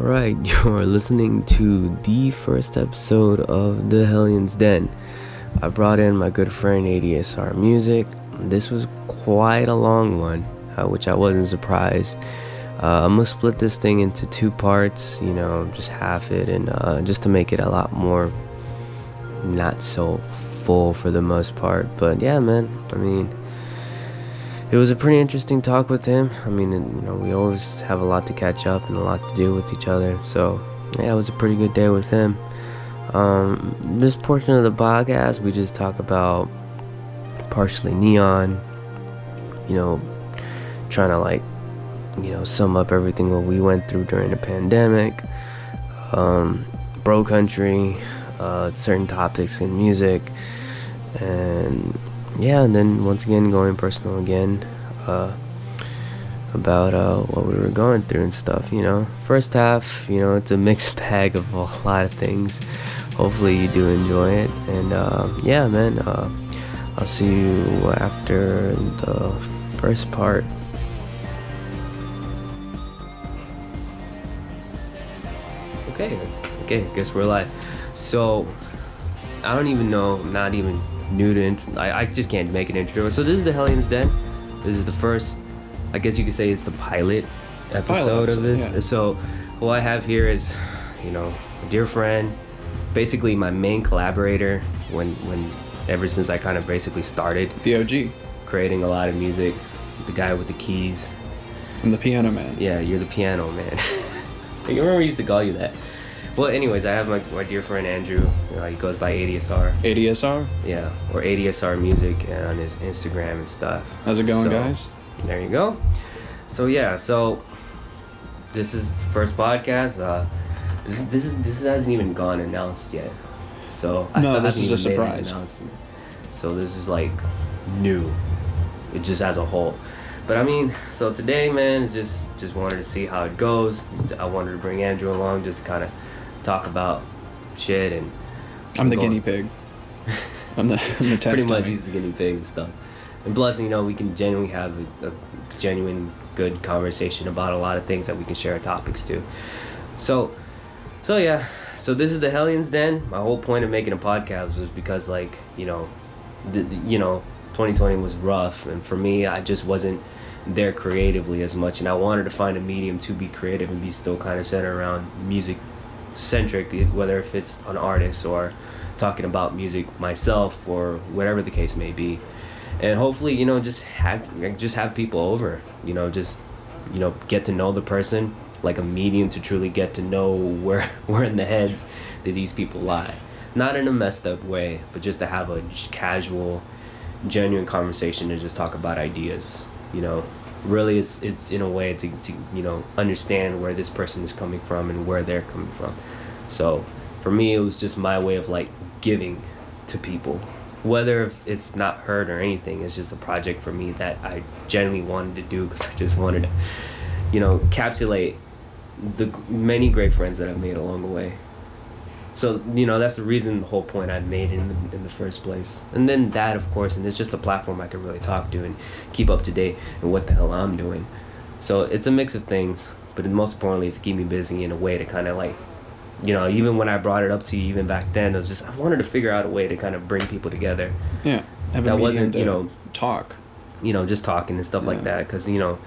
All right, you're listening to the first episode of The Hellions Den. I brought in my good friend ADSR Music. This was quite a long one, uh, which I wasn't surprised. Uh, I'm gonna split this thing into two parts, you know, just half it, and uh, just to make it a lot more not so full for the most part. But yeah, man, I mean, it was a pretty interesting talk with him. I mean, you know, we always have a lot to catch up and a lot to do with each other. So yeah, it was a pretty good day with him. Um, this portion of the podcast, we just talk about partially neon, you know, trying to like you know, sum up everything what we went through during the pandemic, um, bro country, uh, certain topics in music, and yeah, and then once again going personal again uh, about uh, what we were going through and stuff. You know, first half, you know, it's a mixed bag of a lot of things. Hopefully, you do enjoy it, and uh, yeah, man, uh, I'll see you after the first part. Okay, okay, guess we're live. So, I don't even know, not even new to, int- I, I just can't make an intro. So this is the Hellions Den. This is the first, I guess you could say it's the pilot episode Pilot of this. yeah. So, what I have here is, you know, a dear friend, basically my main collaborator when, when, ever since I kind of basically started The OG. creating a lot of music, the guy with the keys. I'm the piano man. Yeah, you're the piano man. you remember we used to call you that. Well, anyways, I have my, my dear friend Andrew. You know, he goes by ADSR. ADSR. Yeah, or ADSR Music on his Instagram and stuff. How's it going, So, guys? There you go. So yeah, so this is the first podcast. Uh, this this is, this hasn't even gone announced yet. So I No, this is a surprise. announcement. So this is like new, it just as a whole. But I mean, so today, man, just just wanted to see how it goes. I wanted to bring Andrew along just kind of talk about shit and. I'm the guinea pig. I'm the, I'm the test pretty much he's the guinea pig and stuff. And plus, you know, we can genuinely have a, a genuine good conversation about a lot of things that we can share topics to. So, so yeah, so this is the Hellions Den. My whole point of making a podcast was because, like, you know, the, the- you know, 2020 was rough, and for me, I just wasn't there creatively as much, and I wanted to find a medium to be creative and be still kind of centered around music centric, whether if it's an artist or talking about music myself or whatever the case may be, and hopefully, you know, just have just have people over, you know, just you know, get to know the person like a medium to truly get to know where where in the heads that these people lie, not in a messed up way, but just to have a casual, genuine conversation to just talk about ideas, you know. Really, it's it's in a way to, to you know understand where this person is coming from and where they're coming from. So, for me, it was just my way of like giving to people, whether if it's not heard or anything. It's just a project for me that I genuinely wanted to do because I just wanted to, you know, encapsulate the many great friends that I've made along the way. So you know that's the reason the whole point I made in the, in the first place, and then that of course, and it's just a platform I can really talk to and keep up to date and what the hell I'm doing. So it's a mix of things, but most importantly is to keep me busy in a way to kind of like, you know, even when I brought it up to you, even back then, it was just I wanted to figure out a way to kind of bring people together. Yeah. Have That wasn't, you know, talk. you know, just talking and stuff like that. Because you know,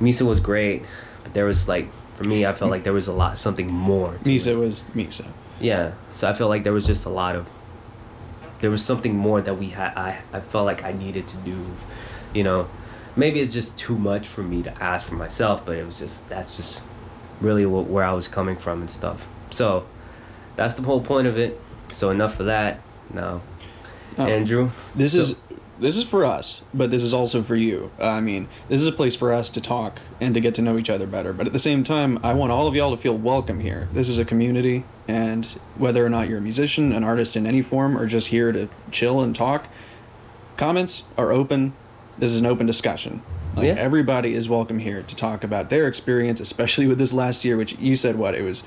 Misa was great, but there was like for me, I felt like there was a lot, something more. to Misa it. was Misa. Yeah, so I felt like there was just a lot of. There was something more that we had. I I felt like I needed to do, you know, maybe it's just too much for me to ask for myself, but it was just that's just really what, where I was coming from and stuff. So, that's the whole point of it. So enough for that. Now, Oh, Andrew. This so- is this is for us, but this is also for you. Uh, I mean, this is a place for us to talk and to get to know each other better. But at the same time, I want all of y'all to feel welcome here. This is a community, and whether or not you're a musician, an artist in any form, or just here to chill and talk, comments are open. This is an open discussion. Like Yeah. everybody is welcome here to talk about their experience, especially with this last year, which you said what it was,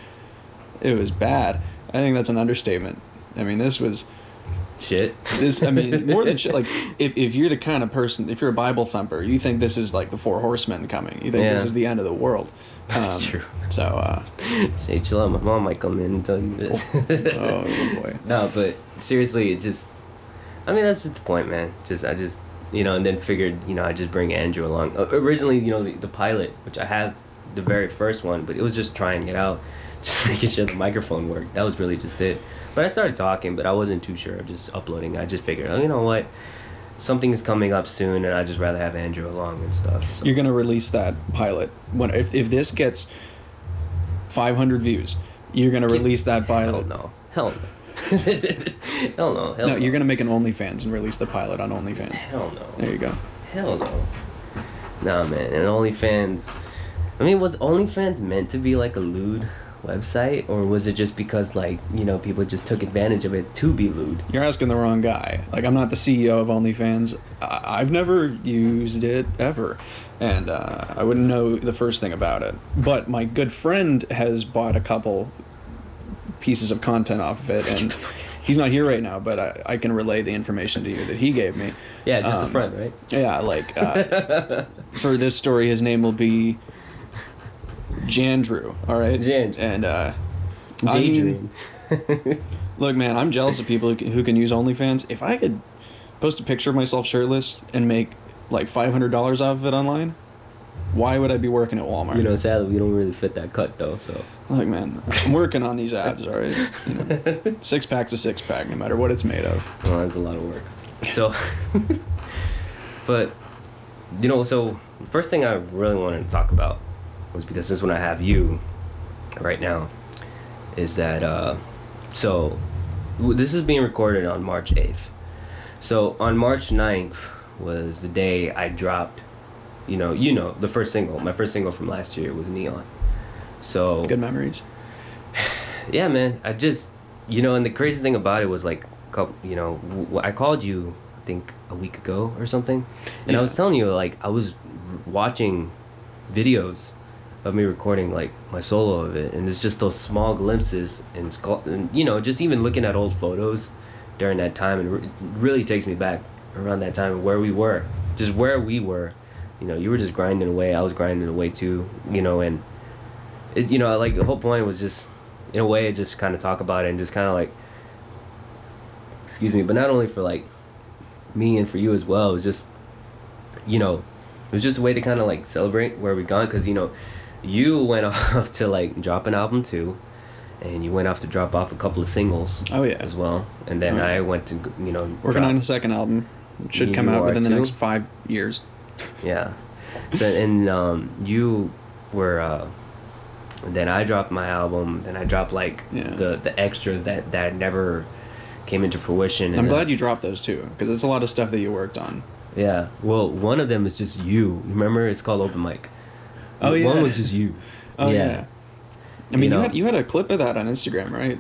it was bad. I think that's an understatement. I mean, this was shit. This, I mean, more than shit. Like, if, if you're the kind of person, if you're a Bible thumper, you think this is like the four horsemen coming. You think Yeah. this is the end of the world. That's Um, true. So, uh, Say chill out. My mom might come in and tell you this. oh boy. No, but seriously, it just. I mean, that's just the point, man. Just I just you know, and then figured you know I just bring Andrew along. Uh, originally, you know, the, the pilot, which I have the very first one, but it was just trying it out, just making sure the microphone worked. That was really just it. But I started talking, but I wasn't too sure of just uploading. I just figured, oh, you know what, something is coming up soon, and I just rather have Andrew along and stuff. So. You're gonna release that pilot when if if this gets 500 views, you're gonna release that Hell pilot. no. Hell no. hell no. Hell No, you're gonna make an OnlyFans and release the pilot on OnlyFans. Hell no. There you go. Hell no. Nah, man. And OnlyFans. I mean, was OnlyFans meant to be like a lewd website, or was it just because like you know people just took advantage of it to be lewd? You're asking the wrong guy. Like I'm not the CEO of OnlyFans. I- I've never used it ever, and uh, I wouldn't know the first thing about it. But my good friend has bought a couple pieces of content off of it, and he's not here right now. But I, I can relay the information to you that he gave me. Yeah, just the Um, front, right? Yeah, like uh, for this story, his name will be Jandrew. All right, Jandrew. and uh, I mean, Look, man, I'm jealous of people who can, who can use OnlyFans. If I could post a picture of myself shirtless and make like five hundred dollars off of it online, why would I be working at Walmart? you know, sadly, we don't really fit that cut though. So. look, man, I'm working on these abs. All right, you know, six pack's a six pack, no matter what it's made of. Well, that's a lot of work. So, but you know, so first thing I really wanted to talk about was because this is when I have you right now, is that uh, so this is being recorded on March eighth. So on March 9th was the day I dropped, you know, you know, the first single. My first single from last year was Neon. So Good memories. yeah, man. I just, you know, and the crazy thing about it was like, you know, I called you, I think a week ago or something, and I was telling you like I was watching videos of me recording like my solo of it, and it's just those small glimpses and, and you know, just even looking at old photos during that time, and really takes me back around that time where we were, just where we were. You know, you were just grinding away. I was grinding away too. You know, and it, you know, like the whole point was just, in a way, just kind of talk about it and just kind of like, excuse me, but not only for like me and for you as well. It was just, you know, it was just a way to kind of like celebrate where we gone because you know, you went off to like drop an album too, and you went off to drop off a couple of singles. Oh, yeah. as well, and then Oh. I went to you know Working drop- on a second album. Should You come out within the next five years. Yeah. So and um, you were uh, then I dropped my album. Then I dropped like Yeah. the the extras that that never came into fruition. and I'm glad you dropped those too, because it's a lot of stuff that you worked on. Yeah. Well, one of them is just you. Remember, it's called open mic. Oh, yeah. One was just you. Oh yeah. I mean, you, know. had you had a clip of that on Instagram, right?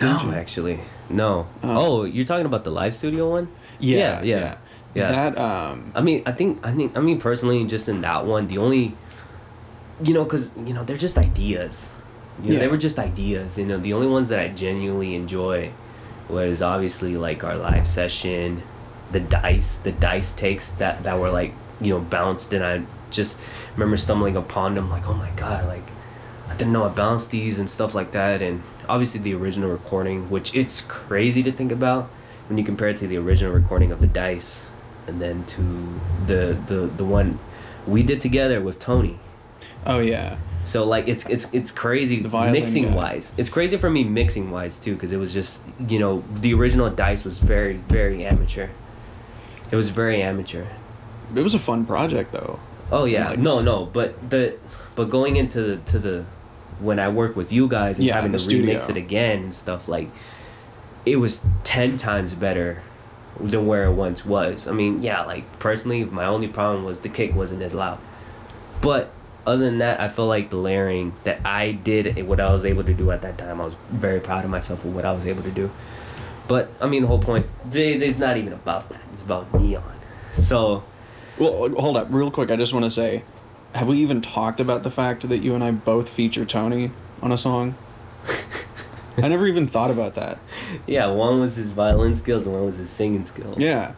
No, actually, no. Oh. Oh. you're talking about the live studio one? Yeah, Yeah, yeah, yeah. That um, I mean, I think, I think, I mean, personally, just in that one, the only, you know, cause you know, they're just ideas. You know, Yeah. they were just ideas. You know, the only ones that I genuinely enjoy was obviously like our live session, the dice, the dice takes that that were like you know bounced, and I just remember stumbling upon them like, oh my god, like I didn't know I balanced these and stuff like that, and obviously the original recording, which it's crazy to think about when you compare it to the original recording of the dice, and then to the the the one we did together with Tony. oh yeah, So like it's it's it's crazy mixing guy. wise. It's crazy for me mixing wise too because it was just you know the original dice was very very amateur. It was very amateur. it was a fun project though. Oh yeah, no no, but the but going into the to the when I work with you guys and Yeah, having to the remix it again and stuff like, it was ten times better than where it once was. I mean, yeah, like personally, my only problem was the kick wasn't as loud, but other than that, I feel like the layering that I did, what I was able to do at that time, I was very proud of myself for what I was able to do. But I mean, the whole point, it's not even about that. It's about neon. So Well, hold up, real quick. I just want to say, have we even talked about the fact that you and I both feature Tony on a song? I never even thought about that. yeah, one was his violin skills and one was his singing skills. Yeah.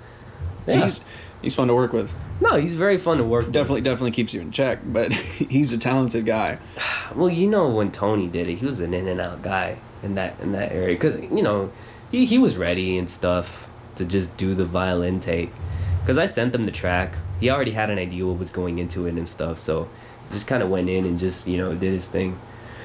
Yeah, He's, he's fun to work with. No, he's very fun to work with. Definitely, definitely keeps you in check, but he's a talented guy. Well, you know when Tony did it, he was an in and out guy in that in that area because you know he he was ready and stuff to just do the violin take. Because I sent him the track, he already had an idea what was going into it and stuff, so just kind of went in and just you know did his thing.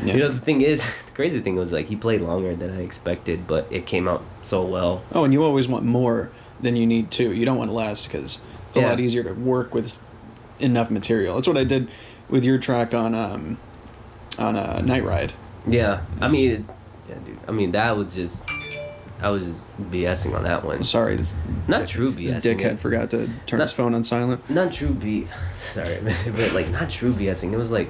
Yeah. You know the thing is, the crazy thing was like he played longer than I expected, but it came out so well. Oh, and you always want more than you need to. You don't want less because it's a lot easier to work with enough material. That's what I did with your track on um on uh, Night Ride. Yeah, I mean, yeah, dude. I mean that was just I was BSing on that one. Sorry, Not true this BSing. dickhead forgot to turn Not- his phone on silent. not true B. Sorry, but like not true BSing. It was like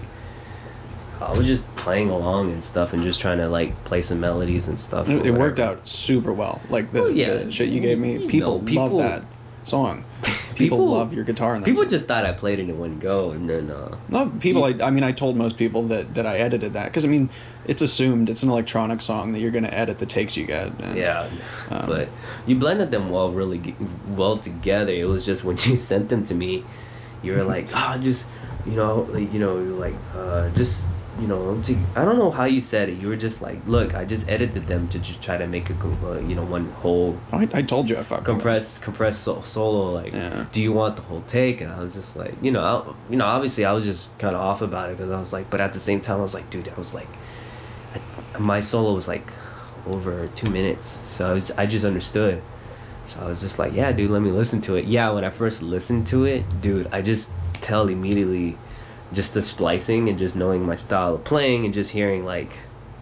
I was just playing along and stuff and just trying to like play some melodies and stuff. It, it worked out super well. Like the, Well, yeah, the shit you gave me, you people, know, people- love that song. People, People- love your guitar. In People song. just thought I played it in one go, and then uh, No, people. I, I mean, I told most people that, that I edited that because I mean, it's assumed it's an electronic song that you're gonna edit the takes you get. And, yeah. um, but you blended them well, really well together. It was just when you sent them to me, you were like, ah, just you know, like you know, like uh, just you know, to, I don't know how you said it. You were just like, look, I just edited them to just try to make a uh, you know one whole I, I told you I fucked compressed compressed so- solo like Yeah. do you want the whole take? And i was just like you know I, you know obviously i was just kind of off about it because i was like but at the same time i was like dude i was like I, my solo was like over two minutes. So I, was, I just understood. So i was just like yeah dude let me listen to it. Yeah when i first listened to it dude i just tell immediately just the splicing and just knowing my style of playing and just hearing like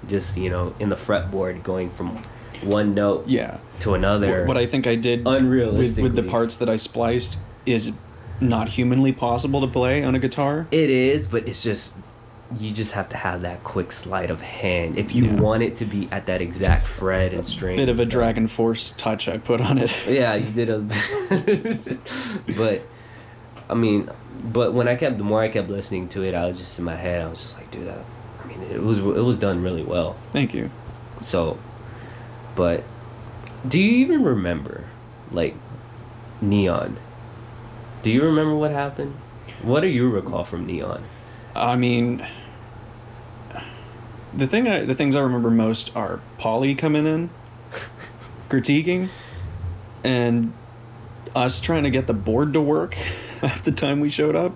just you know in the fretboard going from one note Yeah. to another What, I think I did with, with the parts that I spliced is not humanly possible to play on a guitar. It is, but it's just you just have to have that quick sleight of hand if you Yeah. want it to be at that exact fret and string. Bit of a. Dragon Force touch I put on it. Yeah, you did a. but, I mean, but when I kept the more I kept listening to it, I was just in my head. I was just like, dude, that. I mean, it was it was done really well. Thank you. So, but, do you even remember, like, Neon? Do you remember what happened? What do you recall from Neon? I mean, the thing I, the things I remember most are Polly coming in, critiquing, and us trying to get the board to work half the time we showed up.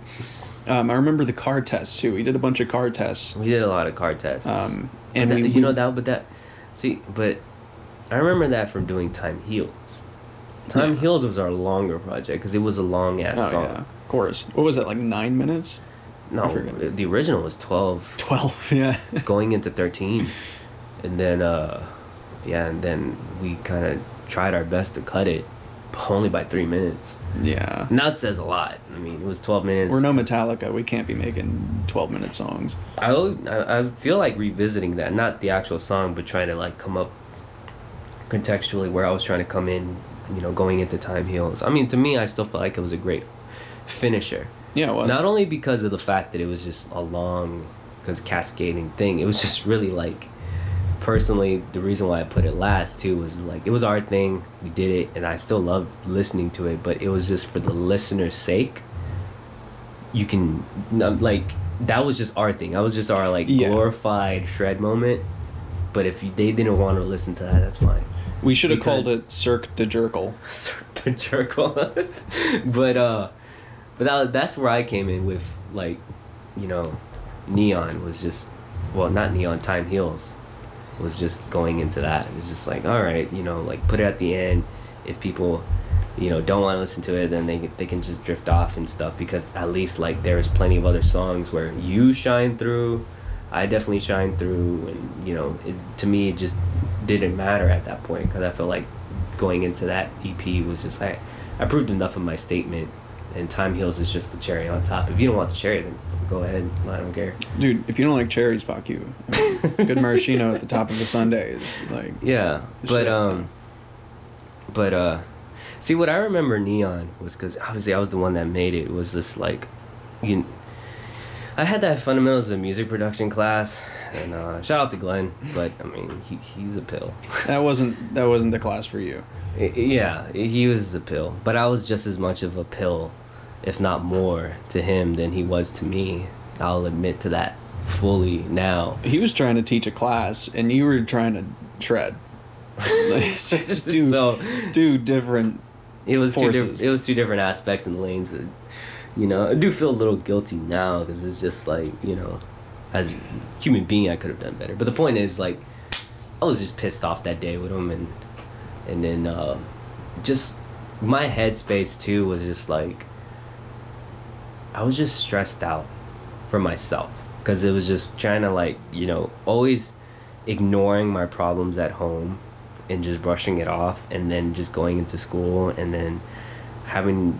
Um, I remember the car tests too. We did a bunch of car tests. We did a lot of car tests. Um, and and we- you know that, but that, see, but I remember that from doing Time Heals. Time Yeah. Heals was our longer project because it was a long ass Oh song. yeah, of course. What was it like nine minutes? No, the original was twelve. Twelve, Yeah. going into thirteen, and then uh, yeah, and then we kind of tried our best to cut it, only by three minutes. yeah. And that says a lot. I mean, it was twelve minutes. We're no Metallica. We can't be making twelve minute songs. I, I I feel like revisiting that, not the actual song, but trying to like come up contextually where I was trying to come in, you know, going into Time Heals. I mean, to me, I still felt like it was a great finisher. Yeah. Well. Not only because of the fact that it was just a long, because cascading thing. It was just really like, personally, the reason why I put it last too was like it was our thing. We did it, and I still love listening to it. But it was just for the listener's sake. You can um, like that was just our thing. That was just our like Yeah. glorified shred moment. But if you, they didn't want to listen to that, that's fine. we should have called it Cirque de Jerkle. the jerk but uh but that, that's where i came in with like you know neon was just well not neon time heals was just going into that. It was just like all right you know like put it at the end. If people you know don't want to listen to it then they, they can just drift off and stuff because at least like there's plenty of other songs where you shine through i definitely shine through and you know it, to me it just didn't matter at that point because i felt like going into that ep was just like i proved enough of my statement and time heals is just the cherry on top if you don't want the cherry then go ahead and i don't care Dude, if you don't like cherries, fuck you. I mean, good maraschino at the top of the sundae is like Yeah, but shit, so. um, but uh, see what I remember Neon was because obviously I was the one that made it. Was this like, you, I had that fundamentals of music production class, and uh, shout out to Glenn. But I mean, he, he's a pill. That wasn't that wasn't the class for you. Yeah, he was a pill, but I was just as much of a pill, if not more, to him than he was to me. I'll admit to that fully now. He was trying to teach a class, and you were trying to tread. It's just two, So- two different. It was two different. It was two different aspects and lanes. That, you know, I do feel a little guilty now because it's just like you know, as a human being, I could have done better. But the point is, like, I was just pissed off that day with him, and and then uh, just my headspace too was just like I was just stressed out for myself because it was just trying to like you know always ignoring my problems at home and just brushing it off and then just going into school and then having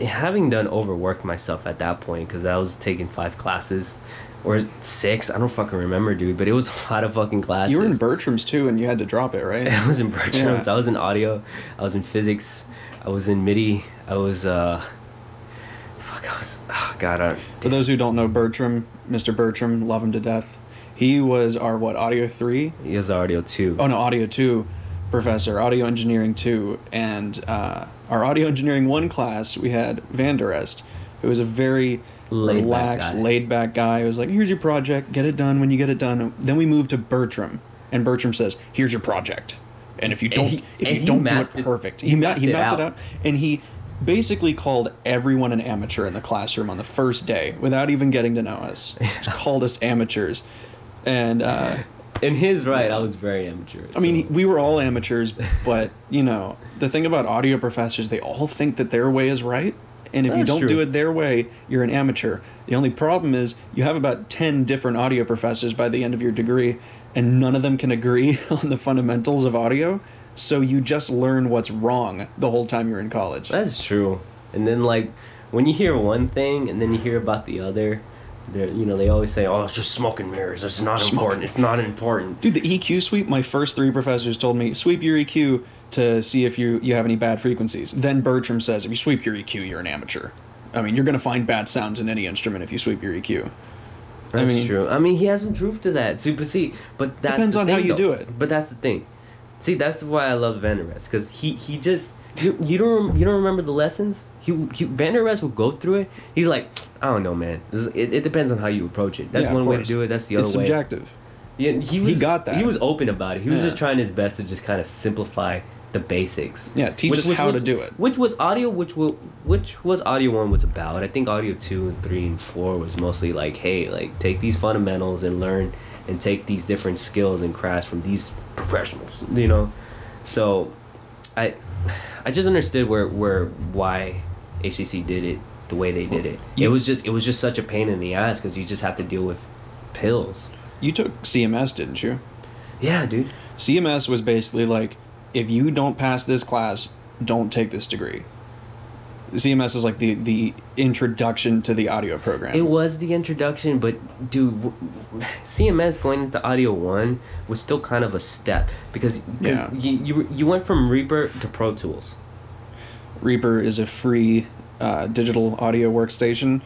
having done overworked myself at that point because I was taking five classes or six I don't fucking remember dude but it was a lot of fucking classes You were in Bertram's too, and you had to drop it, right? I was in Bertram's. Yeah. I was in audio. I was in physics. I was in MIDI. I was uh. Was. Oh God! I, For those who don't know Bertram, Mr. Bertram, love him to death. He was our what audio three? he was audio too. Oh no, audio two professor, audio engineering two, and uh, our audio engineering one class we had Vanderest, who was a very Laid-back relaxed, guy. laid back guy. He was like, "Here's your project, get it done when you get it done." Then we moved to Bertram, and Bertram says, "Here's your project, and if you don't, he- if you don't do it it- perfect, he he, mapped he it mapped it out. out, and he." Basically called everyone an amateur in the classroom on the first day without even getting to know us. Just called us amateurs, and uh, In his right, I was very amateur. I mean, we were all amateurs, but you know, the thing about audio professors, they all think that their way is right, and if you don't true. do it their way, you're an amateur. The only problem is you have about 10 different audio professors by the end of your degree, and none of them can agree on the fundamentals of audio, so you just learn what's wrong the whole time you're in college. that's true. And then like, when you hear one thing and then you hear about the other, they you know they always say, "Oh, it's just smoke and mirrors. It's not Smoke. important. It's not important." Dude, the EQ sweep, my first three professors told me, sweep your EQ to see if you, you have any bad frequencies. Then Bertram says, if you sweep your EQ, you're an amateur. I mean, you're going to find bad sounds in any instrument if you sweep your EQ. That's mean- true. I mean, he has some truth to that. But see, but that's Depends on how you though. do it. But that's the thing. See, that's why I love Vanderest because he he just you, you don't you don't remember the lessons. He, he Vanderest will go through it. He's like, I don't know, man. It, it depends on how you approach it. That's Yeah, one way to do it. That's the other It's way. subjective. Yeah, he was, he got that. He was open about it. He was Yeah. just trying his best to just kind of simplify the basics. Yeah, teach us how to do it. Which was audio, which will, which was audio one was about. I think audio two and three and four was mostly like, hey, like take these fundamentals and learn, and take these different skills and crafts from these professionals. You know, so I, I just understood where where why HCC did it the way they did it. it was just it was just such a pain in the ass because you just have to deal with pills. You took CMS, didn't you? Yeah, dude. CMS was basically like, if you don't pass this class, don't take this degree. CMS is like the, the introduction to the audio program. It was the introduction, but dude, CMS going into Audio One was still kind of a step because, Yeah. you, you you went from Reaper to Pro Tools. Reaper is a free uh, digital audio workstation,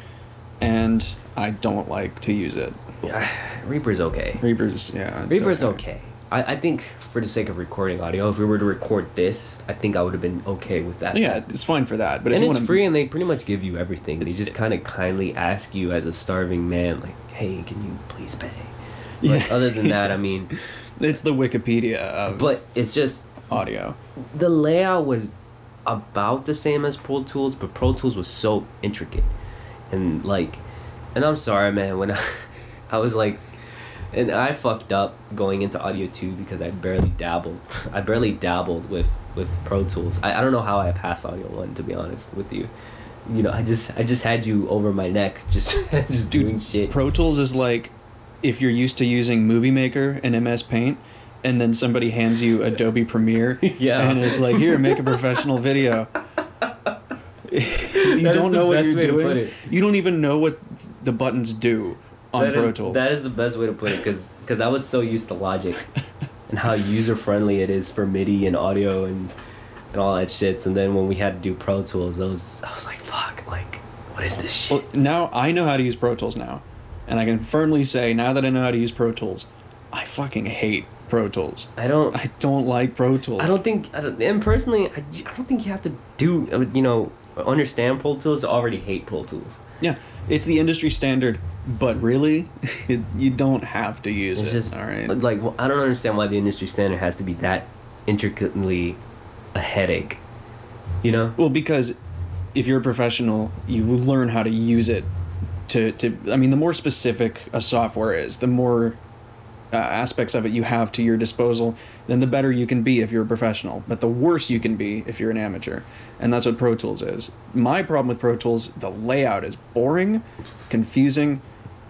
and I don't like to use it. Yeah, Reaper's okay. Reaper's yeah. Reaper's okay. I, I think for the sake of recording audio, if we were to record this, I think I would have been okay with that. Yeah, fact. it's fine for that. But and it's wanna, free, and they pretty much give you everything. They just kind of kindly ask you as a starving man, like, "Hey, can you please pay?" Yeah. Other than that, I mean, It's the Wikipedia of but it's just audio. the layout was about the same as Pro Tools, but Pro Tools was so intricate, and like, and I'm sorry, man, when I, I was like, and I fucked up going into Audio Two because I barely dabbled, I barely dabbled with with Pro Tools. I, I don't know how I passed Audio One to be honest with you. You know, I just I just had you over my neck, just just doing shit. Pro Tools is like if you're used to using Movie Maker and MS Paint, and then somebody hands you Adobe Premiere, Yeah. and is like, "Here, make a professional video." you That don't know what you're doing. You don't even know what the buttons do on That Pro is- Tools. That is the best way to put it because I was so used to Logic and how user friendly it is for MIDI and audio and and all that shit. And then when we had to do Pro Tools, I was I was like, fuck, like What is this shit? Well, now I know how to use Pro Tools now, and I can firmly say now that I know how to use Pro Tools, I fucking hate Pro Tools. I don't. I don't like Pro Tools. I don't think. I don't, and personally, I, I don't think you have to do. You know, understand Pro Tools to already hate Pro Tools. Yeah, it's the industry standard, but really, it, you don't have to use It's it. just all right. Like well, I don't understand why the industry standard has to be that intricately a headache. You know. Well, because if you're a professional, you learn how to use it. To, to I mean, the more specific a software is, the more uh, aspects of it you have to your disposal, then the better you can be if you're a professional. But the worse you can be if you're an amateur, and that's what Pro Tools is. My problem with Pro Tools, the layout is boring, confusing,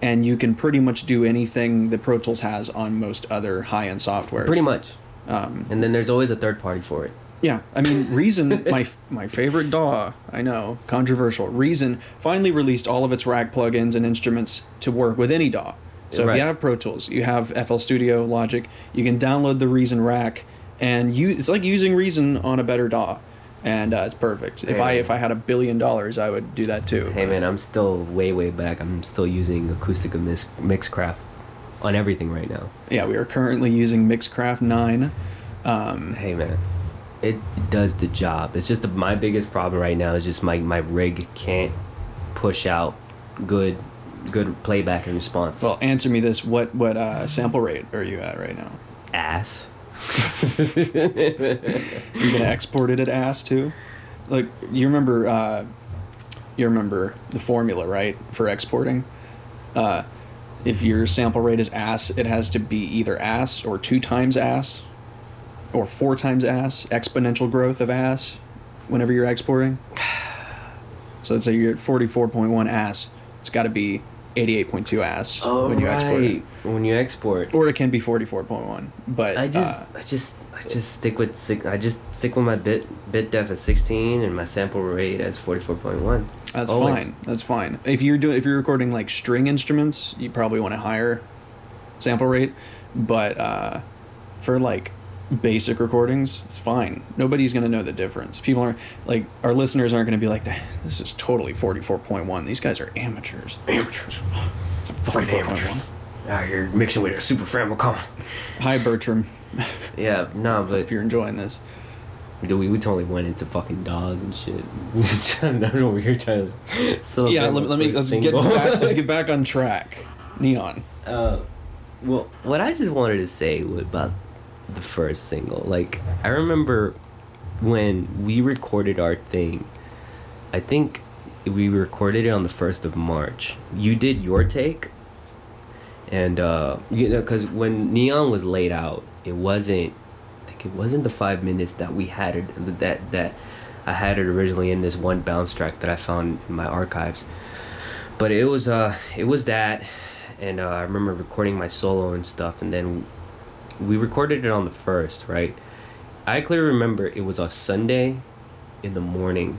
and you can pretty much do anything that Pro Tools has on most other high-end software. Pretty much. Um, And then there's always a third party for it. yeah, I mean, Reason, my my favorite DAW, I know, controversial. Reason finally released all of its rack plugins and instruments to work with any DAW. So if you have Pro Tools, you have FL Studio, Logic, you can download the Reason rack, and you it's like using Reason on a better DAW, and uh, it's perfect. If I if I had a billion dollars, I would do that too. Hey man, I'm still way way back. I'm still using Acoustica Mix Mixcraft on everything right now. Yeah, we are currently using Mixcraft nine. Um, Hey man, it does the job. It's just the, my biggest problem right now is just my my rig can't push out good good playback and response. well, answer me this: what what uh, sample rate are you at right now? ass. You're gonna export it at ass too. Like you remember, uh, you remember the formula, right, for exporting. Uh, if your sample rate is ass, it has to be either ass or two times ass, or four times ass. Exponential growth of ass, whenever you're exporting. So let's say you're at forty-four point one ass. It's got to be eighty-eight point two ass Oh when you export it, when you export. or it can be forty-four point one. But I just uh, I just I just stick with I just stick with my bit bit depth at 16 and my sample rate as 44.1. That's Always. fine. That's fine. If you're doing if you're recording like string instruments, you probably want a higher sample rate. But uh, for like basic recordings, it's fine. Nobody's gonna know the difference. People aren't like our listeners aren't gonna be like, "This is totally forty four point one. These guys are amateurs." Amateurs. It's Fucking 44.1. amateurs. Out here mixing with a super Famicom. Hi Bertram, Yeah, no, but if you're enjoying this. dude, we, we totally went into fucking DAWs and shit. I don't know, we were trying to. So yeah, let, let me let's get back, let's get back on track. Neon. Uh, well, what I just wanted to say about the first single, like I remember when we recorded our thing. I think we recorded it on the first of March. You did your take, and uh, you know, because when Neon was laid out, it wasn't. I think it wasn't the five minutes that we had it that that I had it originally in this one bounce track that I found in my archives but it was uh it was that and uh, i remember recording my solo and stuff and then we recorded it on the first right i clearly remember it was a sunday in the morning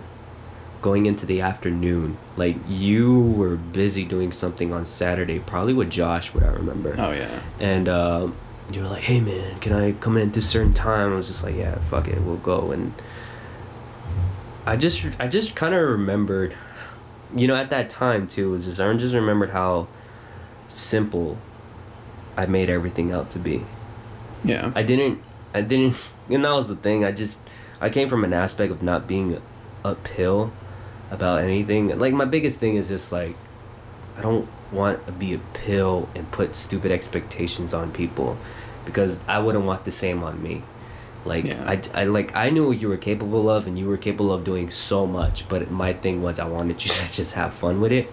going into the afternoon like you were busy doing something on saturday probably with josh what i remember Oh yeah. and uh, you were like, "Hey man, can I come in at this certain time?" I was just like, "Yeah, fuck it, we'll go." And I just, I just kind of remembered, you know, at that time too, it was just I just remembered how simple I made everything out to be. Yeah. I didn't, I didn't, and that was the thing. I just, I came from an aspect of not being uphill about anything. Like my biggest thing is just like, I don't want to be a pill and put stupid expectations on people, because I wouldn't want the same on me. Like Yeah. I, I like I knew what you were capable of, and you were capable of doing so much. But my thing was I wanted you to just have fun with it.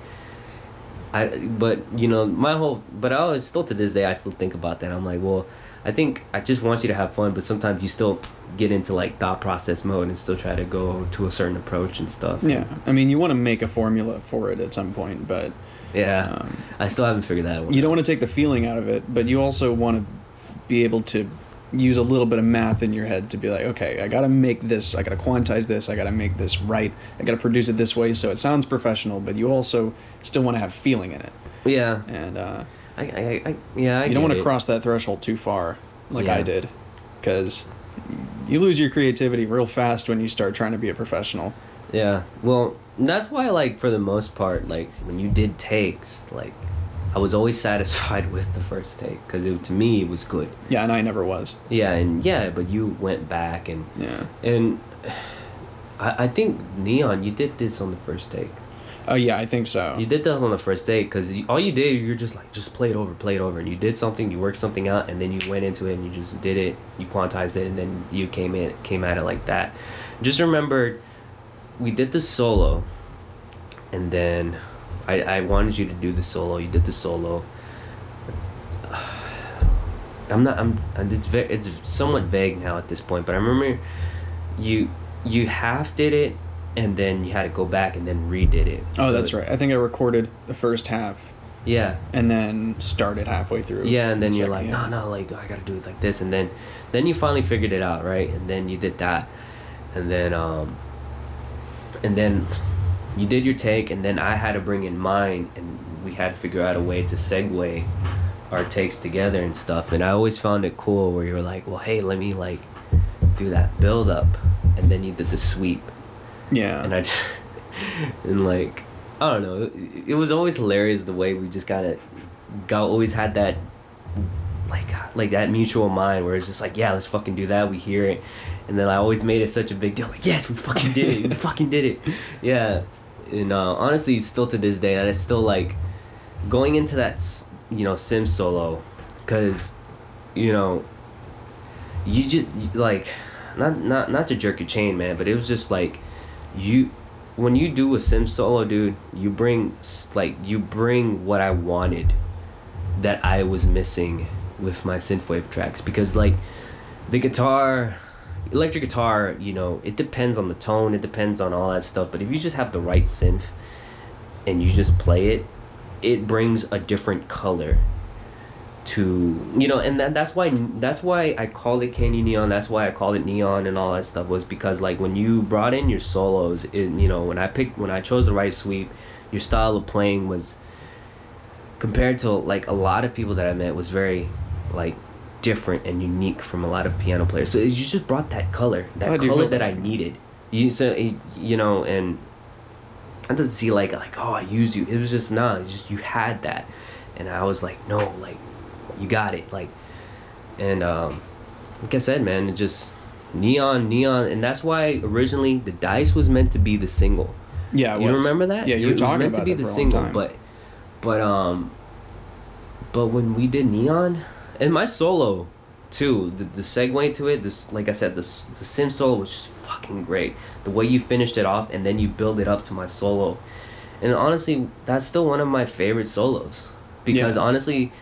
I but you know my whole but I always still to this day I still think about that. I'm like, well, I think I just want you to have fun, but sometimes you still get into like thought process mode and still try to go to a certain approach and stuff. Yeah. I mean, you want to make a formula for it at some point, but Yeah. Um, I still haven't figured that out. you don't want to take the feeling out of it, but you also want to be able to use a little bit of math in your head to be like, okay, I got to make this, I got to quantize this, I got to make this right, I got to produce it this way so it sounds professional, but you also still want to have feeling in it. Yeah. And uh, I, I, I yeah. I you don't want to cross that threshold too far, like Yeah. I did, because you lose your creativity real fast when you start trying to be a professional. Yeah. Well, that's why, like, for the most part, like, when you did takes, like, I was always satisfied with the first take because to me it was good. Yeah, and I never was. Yeah, and yeah, but you went back and Yeah. and I, I think Neon, you did this on the first take. Oh yeah, I think so. You did this on the first take because all you did, you're just like, just play it over, play it over. And you did something, you worked something out, and then you went into it and you just did it, you quantized it, and then you came in, came at it like that. Just remember, we did the solo, and then I, I wanted you to do the solo. You did the solo. I'm not. I'm. It's very. It's somewhat vague now at this point. But I remember, you you half did it, and then you had to go back and then redid it. oh, So- that's right. I think I recorded the first half Yeah. and then started halfway through. Yeah, and then you're like, no, no, like I gotta do it like this, and then, then you finally figured it out, right? And then you did that, and then, um, and then, you did your take, and then I had to bring in mine, and we had to figure out a way to segue our takes together and stuff. And I always found it cool where you were like, well, hey, let me like do that build up, and then you did the sweep, Yeah. and I, and like, I don't know, it, it was always hilarious the way we just got it, got always had that, like, like that mutual mind where it's just like, yeah, let's fucking do that. We hear it, and then I always made it such a big deal. Like, yes, we fucking did it. We fucking did it. Yeah, and uh, honestly, still to this day, that is still like going into that, you know, synth solo, because, you know, you just like not not not to jerk your chain man but it was just like you when you do a synth solo dude you bring like you bring what i wanted that i was missing with my synthwave tracks. Because like the guitar electric guitar you know it depends on the tone it depends on all that stuff. But if you just have the right synth and you just play it it brings a different color to you know and that, that's why that's why i called it candy neon that's why i called it neon and all that stuff was because like when you brought in your solos it, you know when i picked when i chose the right sweep your style of playing was compared to like a lot of people that i met was very like different and unique from a lot of piano players so you just brought that color that color that i needed you so you know and I didn't see like like oh I used you. It was just nah. Just you had that, and I was like no, like you got it, like, and um, like I said, man, it just neon, neon, and that's why originally the dice was meant to be the single. yeah. it you was. remember that? Yeah, you It were was talking meant about to be the for a long single, time. but but um, but when we did neon, and my solo too, the, the segue to it, this like I said, this the synth solo was just fucking great. The way you finished it off, and then you build it up to my solo, and honestly, that's still one of my favorite solos, because Yeah. honestly,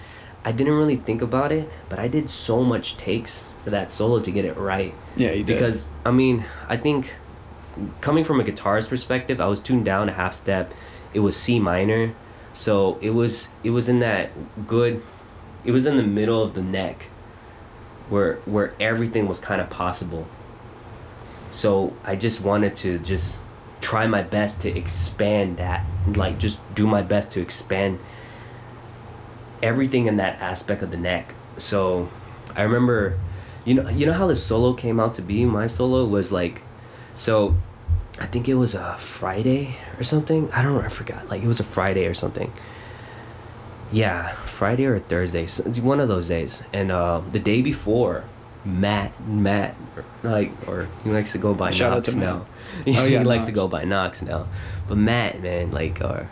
I didn't really think about it, but I did so much takes for that solo to get it right. Yeah, you did. Because I mean, I think coming from a guitarist perspective, I was tuned down a half step. It was C minor, so it was it was in that good. It was in the middle of the neck, where where everything was kind of possible. So I just wanted to just try my best to expand that, like just do my best to expand everything in that aspect of the neck. So I remember, you know, you know how the solo came out to be. My solo was like, so I think it was a Friday or something. I don't know. I forgot. Like it was a Friday or something. Yeah, Friday or Thursday, one of those days. And uh, the day before, Matt, Matt, or, like, or he likes to go by Shout out Knox to Matt. now. Oh, he yeah, likes to go by Knox now. But Matt, man, like, or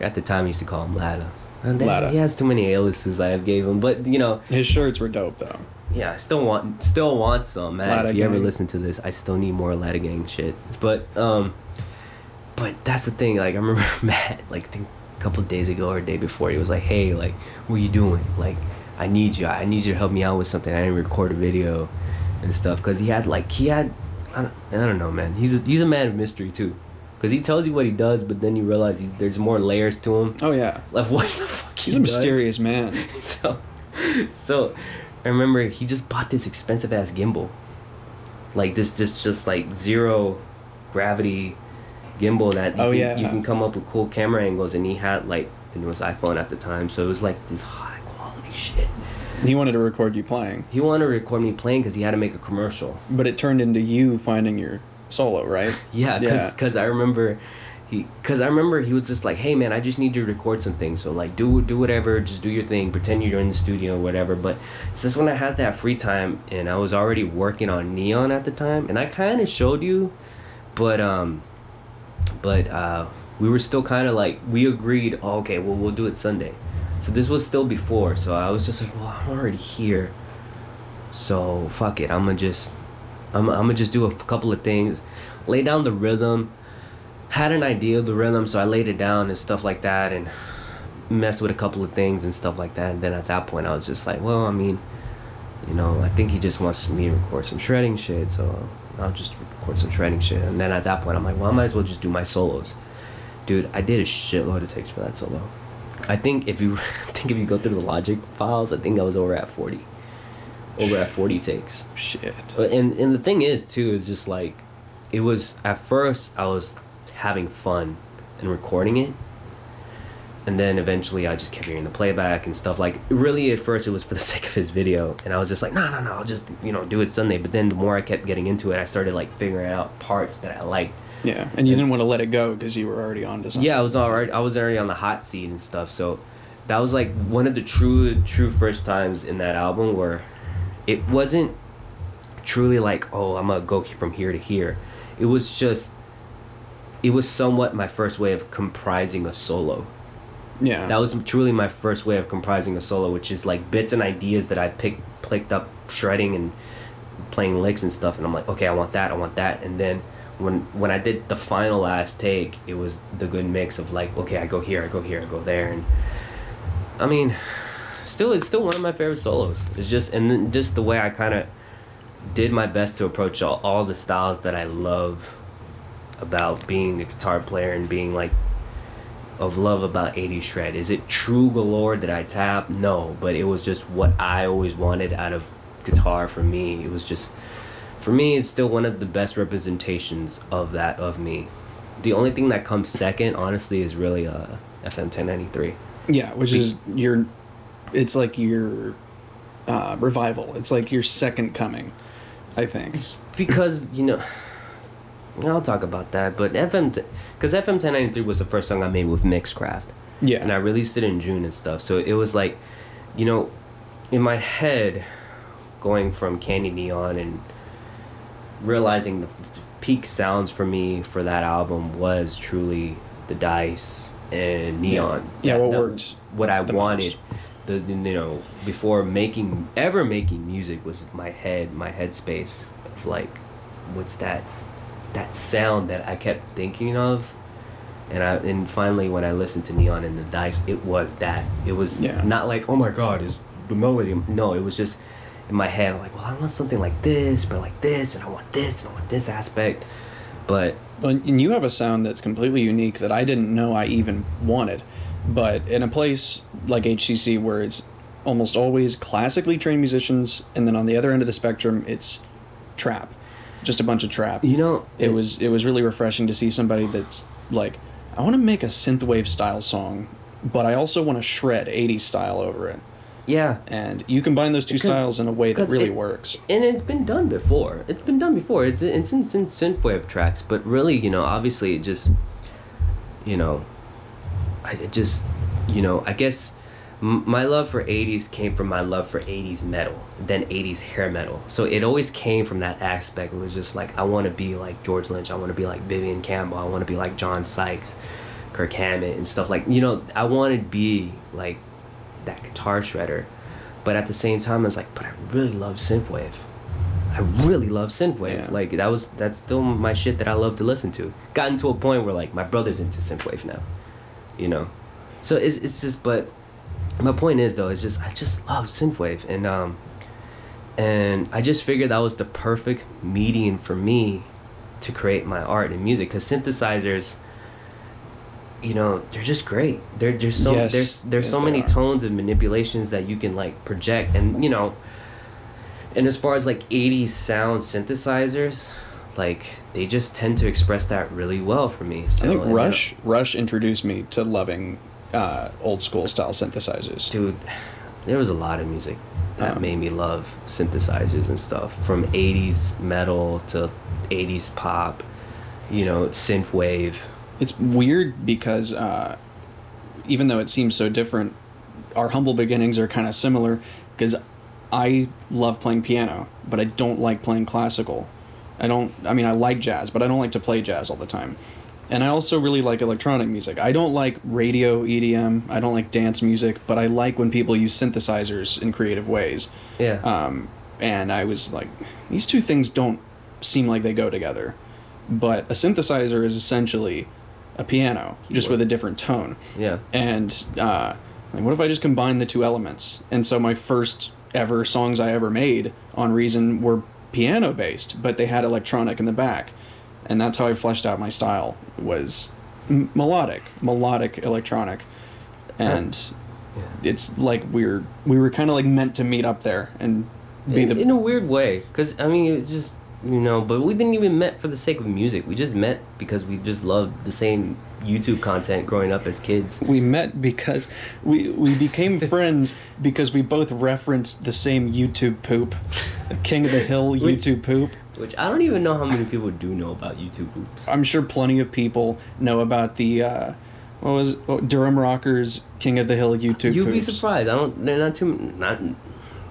at the time, I used to call him Lada. And Lada. He has too many aliases I have gave him, but you know, His shirts were dope though. yeah, I still want still want some, man. Lada if you ever listen to this, I still need more Lada Gang shit. But um but that's the thing, like I remember Matt, like I think a couple days ago or a day before, he was like, Hey, like, what are you doing? Like, I need you. I need you to help me out with something. I didn't record a video and stuff. Cause he had like he had I don't, I don't know, man. He's a, he's a man of mystery too. Cause he tells you what he does, but then you realize he's, there's more layers to him. Oh yeah. Like what the fuck He's he a does. mysterious man. so so I remember he just bought this expensive ass gimbal. Like this just just like zero gravity gimbal that you, Oh, can, yeah. you can come up with cool camera angles and he had like the newest iPhone at the time, so it was like this high quality shit. He wanted to record you playing, He wanted to record me playing because he had to make a commercial. but it turned into you finding your solo, right? Yeah, because I remember he because I remember he was just like, hey man, I just need you to record something. So like do do whatever, just do your thing, pretend you're in the studio or whatever. But since when I had that free time and I was already working on Neon at the time, and I kind of showed you, but um, but uh, we were still kind of like we agreed. Oh, okay, well we'll do it Sunday. So this was still before. So I was just like, well, I'm already here. So fuck it, I'm gonna just, I'm I'm gonna just do a couple of things, lay down the rhythm had an idea of the rhythm, so I laid it down and stuff like that, and messed with a couple of things and stuff like that. And then at that point, I was just like, well, I mean, you know, I think he just wants me to record some shredding shit, so I'll just record some shredding shit. And then at that point, I'm like, well, I might as well just do my solos. Dude, I did a shitload of takes for that solo. I think if you, think if you go through the Logic files, I think I was over at forty, over at forty takes. Shit. And and the thing is too is just like, it was at first I was having fun and recording it and then eventually I just kept hearing the playback and stuff. Like really, at first it was for the sake of his video, and I was just like, no, no, no, I'll just you know do it Sunday. But then the more I kept getting into it, I started like figuring out parts that I liked. Yeah, and you didn't want to let it go because you were already on to something. Yeah, I was already I was already on the hot seat and stuff. So that was like one of the true true first times in that album where it wasn't truly like oh I'm gonna go from here to here. It was just it was somewhat my first way of comprising a solo. Yeah. That was truly my first way of comprising a solo, which is like bits and ideas that I picked picked up shredding and playing licks and stuff and I'm like, okay, I want that, I want that and then when when I did the final last take, it was the good mix of like, okay, I go here, I go here, I go there and I mean, still it's still one of my favorite solos. It's just and then just the way I kind of did my best to approach all, all the styles that I love about being a guitar player and being like of love about 80 shred is it true galore that i tap no but it was just what i always wanted out of guitar for me it was just for me it's still one of the best representations of that of me the only thing that comes second honestly is really uh fm 1093 yeah, which is your. It's like your uh, revival. It's like your second coming. I think. because you know I'll talk about that, but FM, because FM 1093 was the first song I made with Mixcraft. Yeah. And I released it in June and stuff. So it was like, you know, in my head, going from Candy Neon and realizing the, peak sounds for me for that album was truly the Dice and Neon. Yeah, That- what that- worked What I wanted. most. The, you know before making ever making music was my head my headspace of like what's that that sound that I kept thinking of and I and finally when I listened to Neon and the Dice it was that it was Yeah. not like oh my god is the melody no it was just in my head like well I want something like this but like this and I want this and I want this aspect but Well, and you have a sound that's completely unique that I didn't know I even wanted. But in a place like HCC where it's almost always classically trained musicians, and then on the other end of the spectrum, it's trap, just a bunch of trap. you know It was it was really refreshing to see somebody that's like, I want to make a synthwave style song, but I also want to shred 80s style over it. yeah And you combine those two styles in a way that really it- works. and it's been done before. It's been done before. It's it's in, in synthwave tracks, but really, you know, obviously, it just, you know, I just, you know, I guess my love for '80s came from my love for '80s metal, then '80s hair metal. So it always came from that aspect. It was just like I want to be like George Lynch. I want to be like Vivian Campbell. I want to be like John Sykes, Kirk Hammett, and stuff like you know. I want to be like that guitar shredder, but at the same time, I was like, but I really love synthwave. I really love synthwave. Yeah. Like that was that's still my shit that I love to listen to. Gotten to a point where like my brother's into synthwave now, you know. So it's it's just but my point is though it's just I just love synthwave and um and I just figured that was the perfect medium for me to create my art and music because synthesizers you know they're just great they're there's so Yes. there's there's Yes, so many tones and manipulations that you can like project and you know and as far as like 80s sound synthesizers like they just tend to express that really well for me so I think and, uh, Rush Rush introduced me to loving uh, old school style synthesizers. dude there was a lot of music that Um, made me love synthesizers and stuff from 80s metal to 80s pop you know, synth wave. It's weird because uh, even though it seems so different, our humble beginnings are kind of similar because I love playing piano, but I don't like playing classical. I don't, I mean, I like jazz, but I don't like to play jazz all the time. And I also really like electronic music. I don't like radio EDM, I don't like dance music, but I like when people use synthesizers in creative ways. Yeah. Um, and I was like, these two things don't seem like they go together. But a synthesizer is essentially a piano, just with a different tone. yeah. And uh, like, what if I just combine the two elements? And so my first ever songs I ever made on Reason were piano based, but they had electronic in the back, and that's how I fleshed out my style. Was m- melodic, melodic electronic, and Yeah. it's like we're we were kind of like meant to meet up there and be in, the in a weird way because i mean it's just you know but we didn't even met for the sake of music we just met because we just loved the same youtube content growing up as kids we met because we we became friends because we both referenced the same YouTube poop, King of the Hill Which- YouTube poop. which i don't even know how many people do know about youtube groups I'm sure plenty of people know about the uh, what was oh, Durham Rockers King of the Hill YouTube. you'd be surprised i don't they're not too not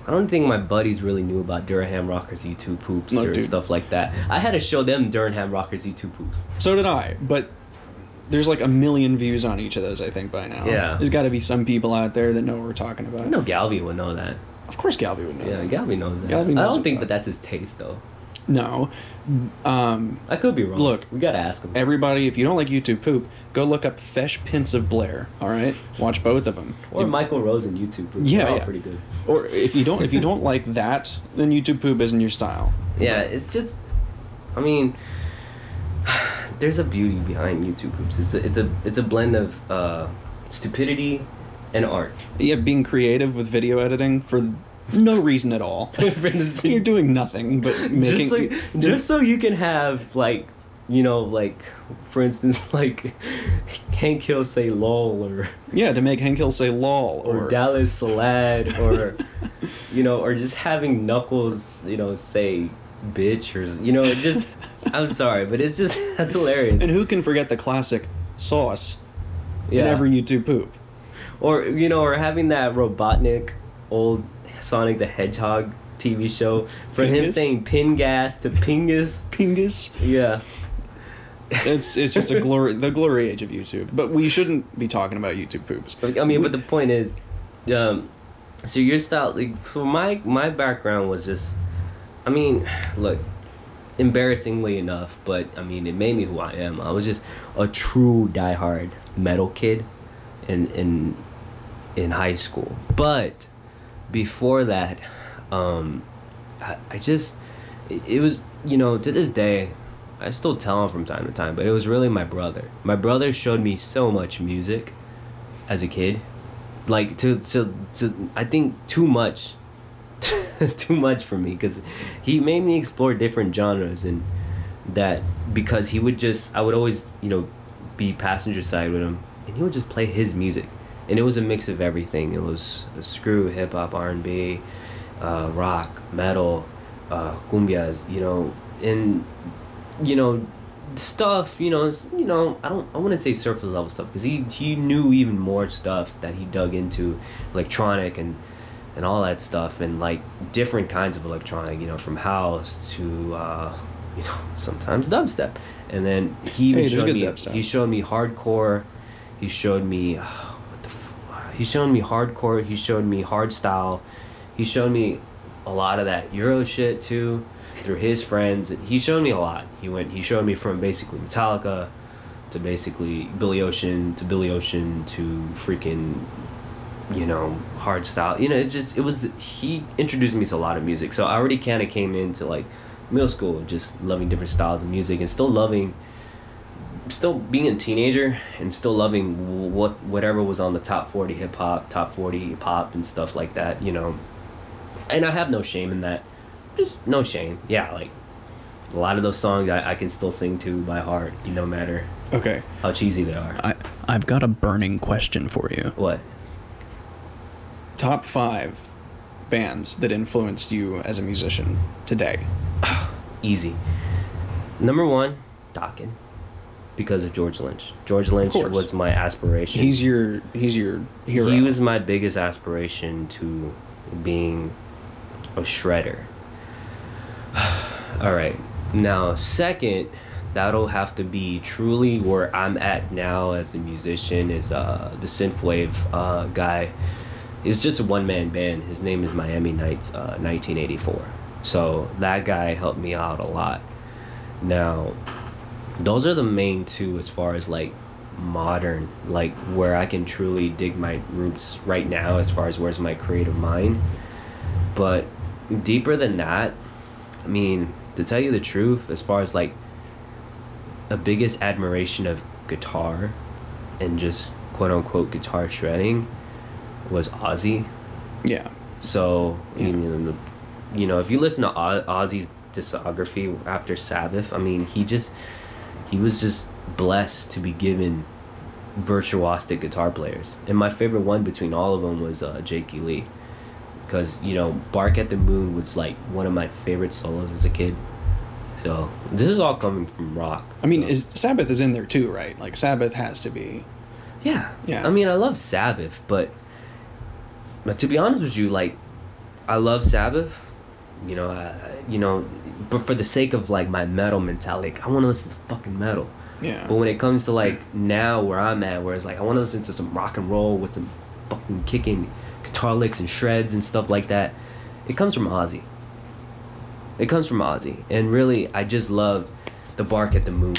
I don't think my buddies really knew about Durham Rockers YouTube poops No, or dude. stuff like that. I had to show them Durham Rockers YouTube poops. So did I, but there's like a million views on each of those. I think by now. Yeah. There's got to be some people out there that know what we're talking about. I know Galvy would know that. Of course, Galvy would know. Yeah, that. Galvy knows that. Galvy I don't think that that's his taste though. No. Um, I could be wrong. Look, we gotta ask him. everybody, if you don't like YouTube poop, go look up Fesh Pince of Blair. All right, watch both of them. or Michael Rosen YouTube poops. Yeah, yeah. pretty good. Or if you don't, if you don't like that, then YouTube poop isn't your style. Yeah, it's just, I mean, there's a beauty behind YouTube poops. It's a, it's a it's a blend of uh, stupidity and art. Yeah, being creative with video editing for no reason at all. You're doing nothing but making. just like just so you can have like you know like for instance like Hank Hill say lol or yeah, to make Hank Hill say "lol" or or, Dallas Salad or you know or just having Knuckles you know say bitch or you know it just I'm sorry but it's just that's hilarious and who can forget the classic sauce yeah in every YouTube poop? or you know or having that Robotnik old Sonic the Hedgehog TV show for him saying pin gas to pingus Pingus. yeah It's it's just a glory the glory age of YouTube. But we shouldn't be talking about YouTube poops. I mean, but the point is, um, so your style, like, for my my background was just, I mean, look, embarrassingly enough, but I mean, it made me who I am. I was just a true diehard metal kid, in in in high school. But before that, um, I, I just, it, it was you know to this day. I still tell him from time to time, but it was really my brother. My brother showed me so much music as a kid like to to to i think too much too much for me because he made me explore different genres and that because he would just i would always you know be passenger side with him and he would just play his music and it was a mix of everything. It was screw hip-hop r&b uh, rock metal uh, cumbias you know and you know stuff you know you know i don't i wouldn't say surface level stuff because he he knew even more stuff that he dug into electronic and and all that stuff and like different kinds of electronic you know from house to uh you know sometimes dubstep and then he even Hey, showed me dubstep. he showed me hardcore he showed me what the f- he showed me hardcore he showed me hardstyle he showed me a lot of that euro shit too through his friends he showed me a lot he went he showed me from basically metallica to basically billy ocean to billy ocean to freaking you know hard style. You know it's just it was he introduced me to a lot of music. So i already kind of came into like middle school just loving different styles of music and still loving still being a teenager and still loving what whatever was on the top 40 hip hop top 40 pop and stuff like that you know. And i have no shame in that. Just no shame. Yeah like a lot of those songs I, I can still sing to by heart you no matter Okay. how cheesy they are. I I've got a burning question for you. what Top five bands that influenced you as a musician today. easy number one Dokken because of George Lynch. George Lynch was my aspiration. He's your he's your hero. He was my biggest aspiration to being a shredder. All right. Now, second, that'll have to be truly where I'm at now as a musician is uh the synthwave uh guy. It's just a one man band. His name is Miami Nights uh 1984. So that guy helped me out a lot. Now, those are the main two as far as like modern like where i can truly dig my roots right now as far as where's my creative mind but deeper than that i mean to tell you the truth as far as like a biggest admiration of guitar and just quote unquote guitar shredding was ozzy yeah. so Yeah. you know, you know, if you listen to Ozzy's discography after Sabbath, I mean, he just he was just blessed to be given virtuosic guitar players. And my favorite one between all of them was uh, Jakey Lee, because you know, "Bark at the Moon" was like one of my favorite solos as a kid. So this is all coming from rock. I mean, so- is Sabbath is in there too, right? Like Sabbath has to be. Yeah. Yeah. I mean, I love Sabbath, but but to be honest with you, like I love Sabbath, you know, uh, you know, but for the sake of like my metal mentality, like, I want to listen to fucking metal. Yeah. But when it comes to like now where I'm at, where it's like I want to listen to some rock and roll with some fucking kicking guitar licks and shreds and stuff like that, it comes from Ozzy. It comes from Ozzy, and really, I just love the Bark at the Moon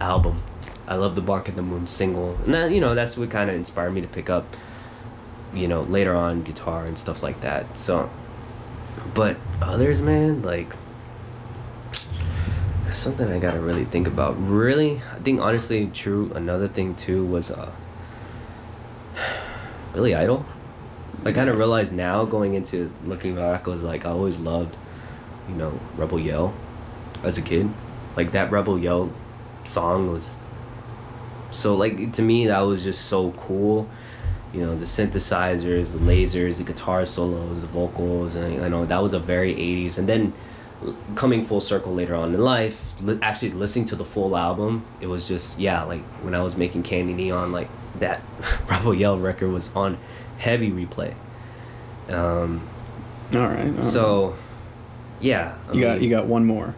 album. I love the Bark at the Moon single, and that you know that's what kind of inspired me to pick up, you know, later on guitar and stuff like that. So, but others, man, like that's something I gotta really think about. Really, I think honestly, true. Another thing too was uh, Billy Idol. I kind of realized now, going into looking back, was like I always loved, you know, Rebel Yell, as a kid. Like that Rebel Yell song was so like to me that was just so cool you know the synthesizers the lasers the guitar solos the vocals and i know that was a very 80s and then coming full circle later on in life li- actually listening to the full album it was just yeah like when i was making candy neon like that rebel yell record was on heavy replay um All right. all right. so yeah I you got you got one more.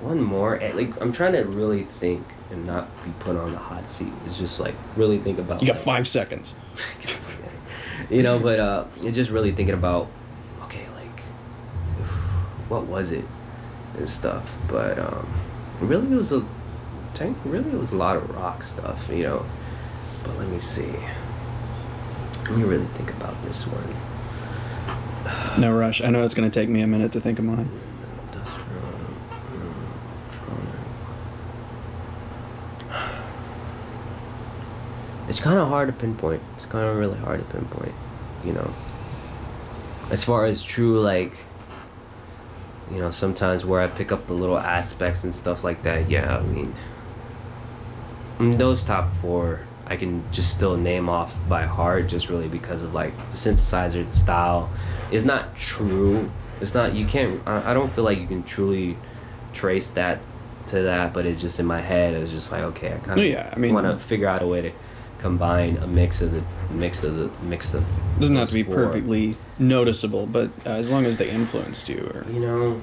One more eh, like i'm trying to really think and not be put on the hot seat it's just like really think about You got like- five seconds. you know but uh just really thinking about okay like what was it and stuff but um really it was a tank really it was a lot of rock stuff you know but let me see let me really think about this one No rush. I know it's gonna take me a minute to think of mine. Industrial, electronic. It's kind of hard to pinpoint. It's kind of really hard to pinpoint, you know. As far as true, like, you know, sometimes where I pick up the little aspects and stuff like that, yeah, I mean, mm, those top four I can just still name off by heart just really because of like the synthesizer, the style is not true. It's not you can't. I, I don't feel like you can truly trace that to that, but it's just in my head. It was just like okay, I kind of Yeah, I mean- want to figure out a way to combine a mix of the mix of the mix of. doesn't have to be four. perfectly noticeable, but uh, as long as they influenced you, or You know.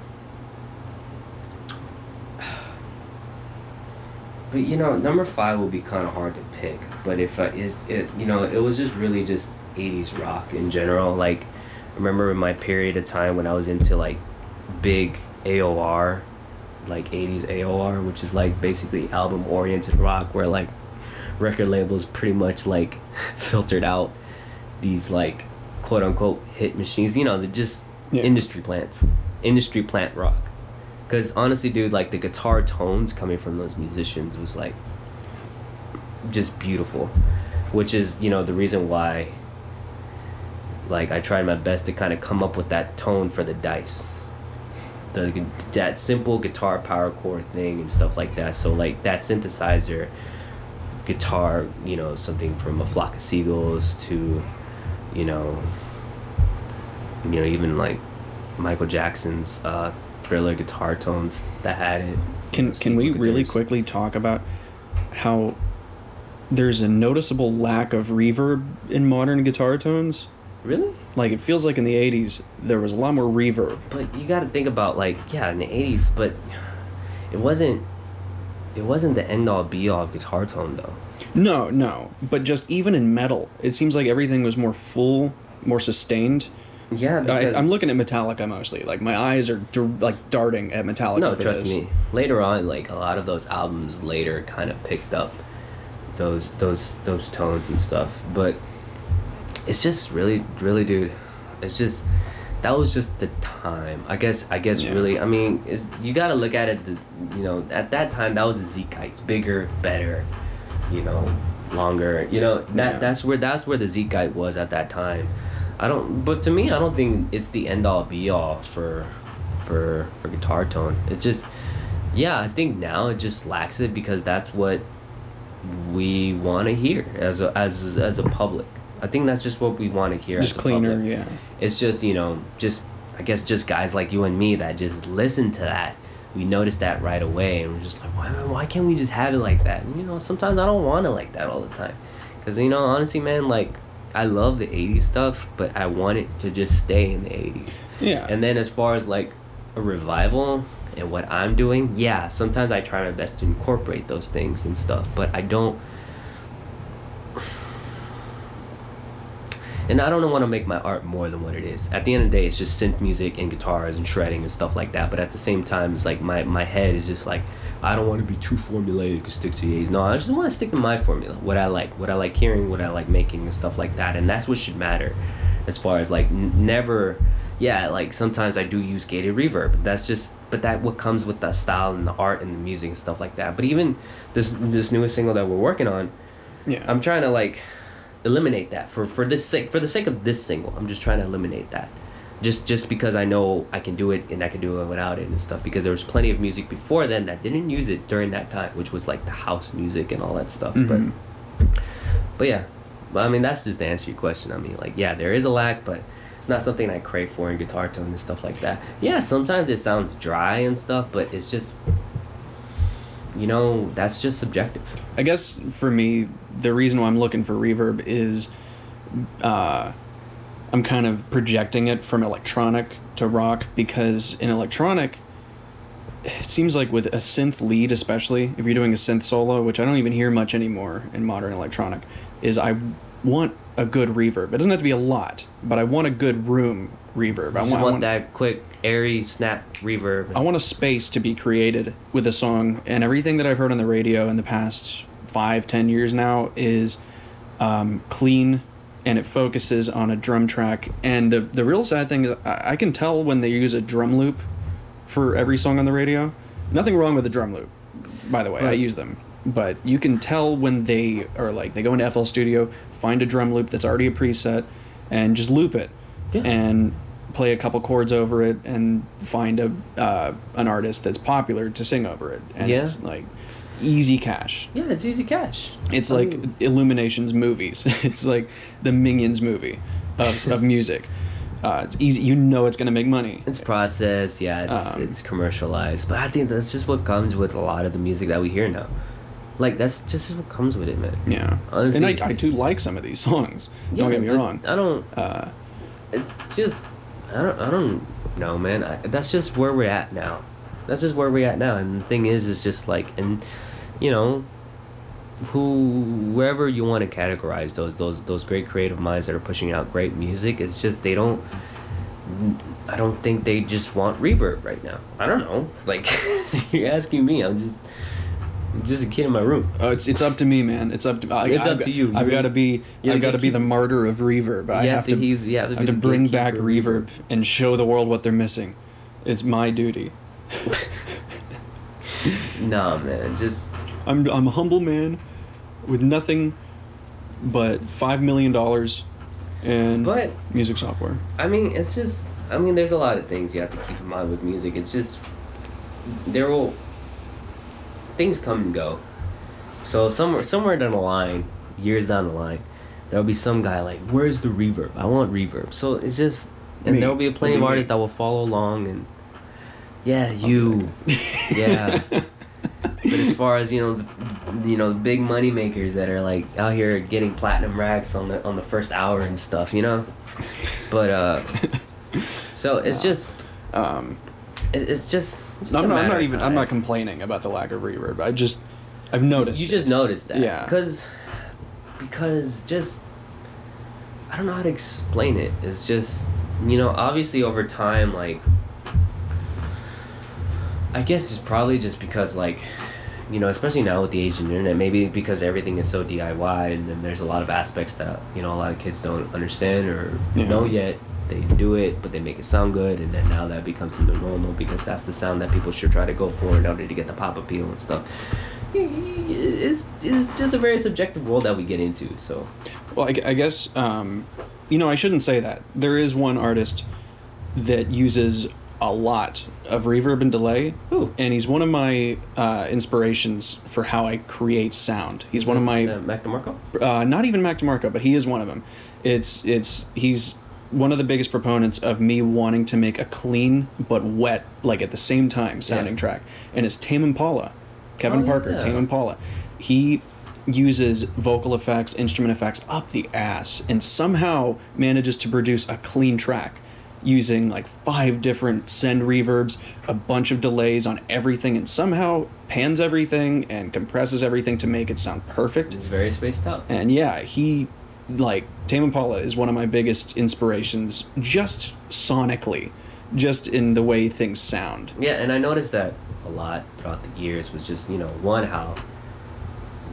But you know, number five will be kind of hard to pick. But if I, it, it, you know, it was just really just '80s rock in general. Like, I remember in my period of time when I was into like big AOR, like '80s AOR, which is like basically album-oriented rock, where like record labels pretty much like filtered out these like quote unquote hit machines. You know, they're just Yeah. industry plants, industry plant rock. Because honestly, dude, like the guitar tones coming from those musicians was like just beautiful, which is you know the reason why. Like I tried my best to kind of come up with that tone for the dice, the that simple guitar power chord thing and stuff like that. So like that synthesizer, guitar, you know, something from a flock of seagulls to, you know, you know, even like Michael Jackson's uh, Thriller guitar tones that had it. can can we Steve really quickly talk about how there's a noticeable lack of reverb in modern guitar tones. Really? Like it feels like in the 80s there was a lot more reverb. But you got to think about like yeah in the '80s, but it wasn't. It wasn't the end all be all of guitar tone though. No, no, but just even in metal, it seems like everything was more full, more sustained. Yeah, I, I'm looking at Metallica mostly. Like my eyes are like darting at Metallica. No, trust this. me. Later on, like a lot of those albums later kind of picked up those those those tones and stuff. But it's just really, really, dude. It's just that was just the time. I guess. I guess Yeah. really. I mean, it's, you got to look at it. The, you know, at that time, that was the Zekites, bigger, better. You know, longer. You know that Yeah. that's where that's where the Zekite was at that time. I don't. But to me, I don't think it's the end all be all for for for guitar tone. It's just yeah, I think now it just lacks it because that's what we want to hear as a as as a public. I think that's just what we want to hear. Just cleaner, public. yeah. It's just you know just I guess just guys like you and me that just listen to that. We notice that right away, and we're just like, why, why can't we just have it like that? And, you know, sometimes I don't want it like that all the time, because you know, honestly, man, like I love the '80s stuff, but I want it to just stay in the '80s. Yeah. And then as far as like a revival and what I'm doing, yeah, sometimes I try my best to incorporate those things and stuff, but I don't and I don't want to make my art more than what it is. At the end of the day, it's just synth music and guitars and shredding and stuff like that. But at the same time, it's like my, my head is just like, I don't want to be too formulaic and stick to the A's. No, I just want to stick to my formula, what I like, what I like hearing, what I like making and stuff like that. And that's what should matter as far as like n- never, yeah, like sometimes I do use gated reverb. But that's just, but that what comes with the style and the art and the music and stuff like that. But even this this newest single that we're working on, yeah. I'm trying to like eliminate that for for this sake for the sake of this single. I'm just trying to eliminate that. Just just because I know I can do it and I can do it without it and stuff because there was plenty of music before then that didn't use it during that time, which was like the house music and all that stuff. Mhm. But but yeah. But I mean that's just to answer your question. I mean like yeah, there is a lack, but it's not something I crave for in guitar tone and stuff like that. Yeah, sometimes it sounds dry and stuff, but it's just you know, that's just subjective. I guess for me, the reason why I'm looking for reverb is uh, I'm kind of projecting it from electronic to rock because in electronic, it seems like with a synth lead, especially if you're doing a synth solo, which I don't even hear much anymore in modern electronic, is I want a good reverb. It doesn't have to be a lot, but I want a good room reverb. I I want, I want, want that quick, airy snap reverb. I want a space to be created with a song, and everything that I've heard on the radio in the past five, ten years now is um, clean, and it focuses on a drum track. And the the real sad thing is, I, I can tell when they use a drum loop for every song on the radio. Nothing wrong with the drum loop, by the way. I use them, but you can tell when they are like they go into FL Studio, find a drum loop that's already a preset, and just loop it, Yeah. and play a couple chords over it, and find a uh, an artist that's popular to sing over it, and Yeah. it's like easy cash. yeah, it's easy cash. It's I like mean, Illumination's movies. it's like the Minions movie of, of music. Uh, it's easy. You know it's gonna make money. it's processed. Yeah, it's Um, it's commercialized. But I think that's just what comes with a lot of the music that we hear now. Like that's just what comes with it, man. Yeah. Honestly- and I, I do like some of these songs. Yeah, don't get me wrong. I don't. Uh, It's just I don't I don't know, man. I, that's just where we're at now. That's just where we're at now. And the thing is, is just like and you know who wherever you want to categorize those those those great creative minds that are pushing out great music it's just they don't i don't think they just want reverb right now i don't know like you're asking me i'm just I'm just a kid in my room oh, it's it's up to me, man. It's up to. I, It's I've up got- to you. I've got to be. I've got to be the martyr of reverb. I have, have to to. have to I have to bring back reverb and show the world what they're missing. It's my duty. nah man just I'm I'm a humble man with nothing but five million dollars and But- music software. I mean, it's just. I mean, there's a lot of things you have to keep in mind with music. It's just there will things come and go. So somewhere somewhere down the line, years down the line, there'll be some guy like, "Where's the reverb? I want reverb." So it's just, and Me. there will be a plenty of me. artists that will follow along and. Yeah, you. yeah. But as far as you know, the, you know, the big money makers that are like out here getting platinum racks on the on the first hour and stuff, you know. But uh, so it's just Um, it, it's just. just I'm, not, I'm not even. I'm not complaining about the lack of reverb. I just, I've noticed. You it. just noticed that. Yeah. Because, because just, I don't know how to explain it. It's just, you know, obviously over time, like, I guess it's probably just because, like, you know, especially now with the age of the internet, maybe because everything is so DIY and then there's a lot of aspects that, you know, a lot of kids don't understand or Yeah. know yet. They do it, but they make it sound good, and then now that becomes the normal because that's the sound that people should try to go for in order to get the pop appeal and stuff it's, it's just a very subjective world that we get into. So Well, I, I guess, um, you know, I shouldn't say that. There is one artist that uses a lot of reverb and delay. Who? And he's one of my uh, inspirations for how I create sound. He's one of my uh, Mac DeMarco. uh, not even Mac DeMarco, but he is one of them. It's it's he's one of the biggest proponents of me wanting to make a clean but wet, like at the same time, sounding Yeah. track. And it's Tame Impala, Kevin Oh, Parker, yeah. Tame Impala. He uses vocal effects, instrument effects up the ass, and somehow manages to produce a clean track using like five different send reverbs, a bunch of delays on everything, and somehow pans everything and compresses everything to make it sound perfect. It's very spaced out. And yeah, he like Tame Impala is one of my biggest inspirations just sonically, just in the way things sound. Yeah, and I noticed that a lot throughout the years was just you know one how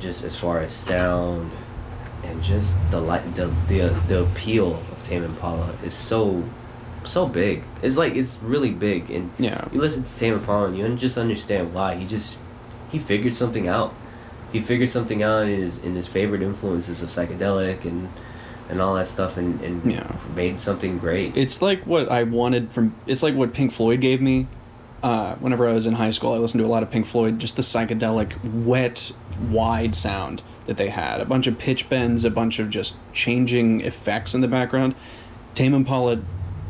just as far as sound and just the light the the the appeal of Tame Impala is so so big. It's like it's really big and Yeah. you listen to Tame Impala and you just understand why he just he figured something out. He figured something out in his in his favorite influences of psychedelic and and all that stuff and, and Yeah. made something great. It's like what I wanted from it's like what Pink Floyd gave me. Uh, whenever I was in high school, I listened to a lot of Pink Floyd, just the psychedelic, wet, wide sound that they had. A bunch of pitch bends, a bunch of just changing effects in the background. Tame Impala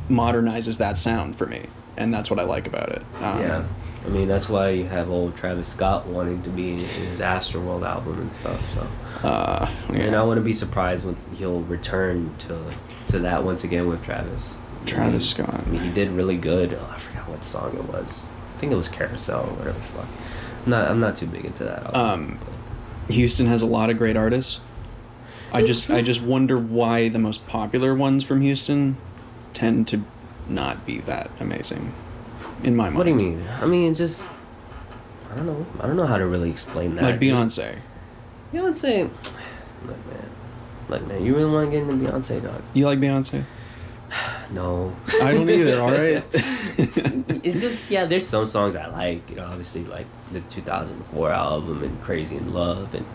modernizes that sound for me, and that's what I like about it. Um, yeah. I mean that's why you have old Travis Scott wanting to be in his Astroworld album and stuff. So Uh, and. I wouldn't be surprised once he'll return to to that once again with Travis. Travis I mean, Scott. I mean, he did really good. Oh, I forgot what song it was. I think it was Carousel or whatever the fuck. I'm not I'm not too big into that album. Um, Houston has a lot of great artists. I just true. I just wonder why the most popular ones from Houston tend to not be that amazing. In my mind. What do you mean? I mean, just I don't know. I don't know how to really explain that. Like Beyonce. Beyonce. Look, man. Look, man. You really want to get into Beyonce, dog? You like Beyonce? No. I don't either, all right? it's just yeah. There's some songs I like. You know, obviously like the 2004 album and Crazy in Love and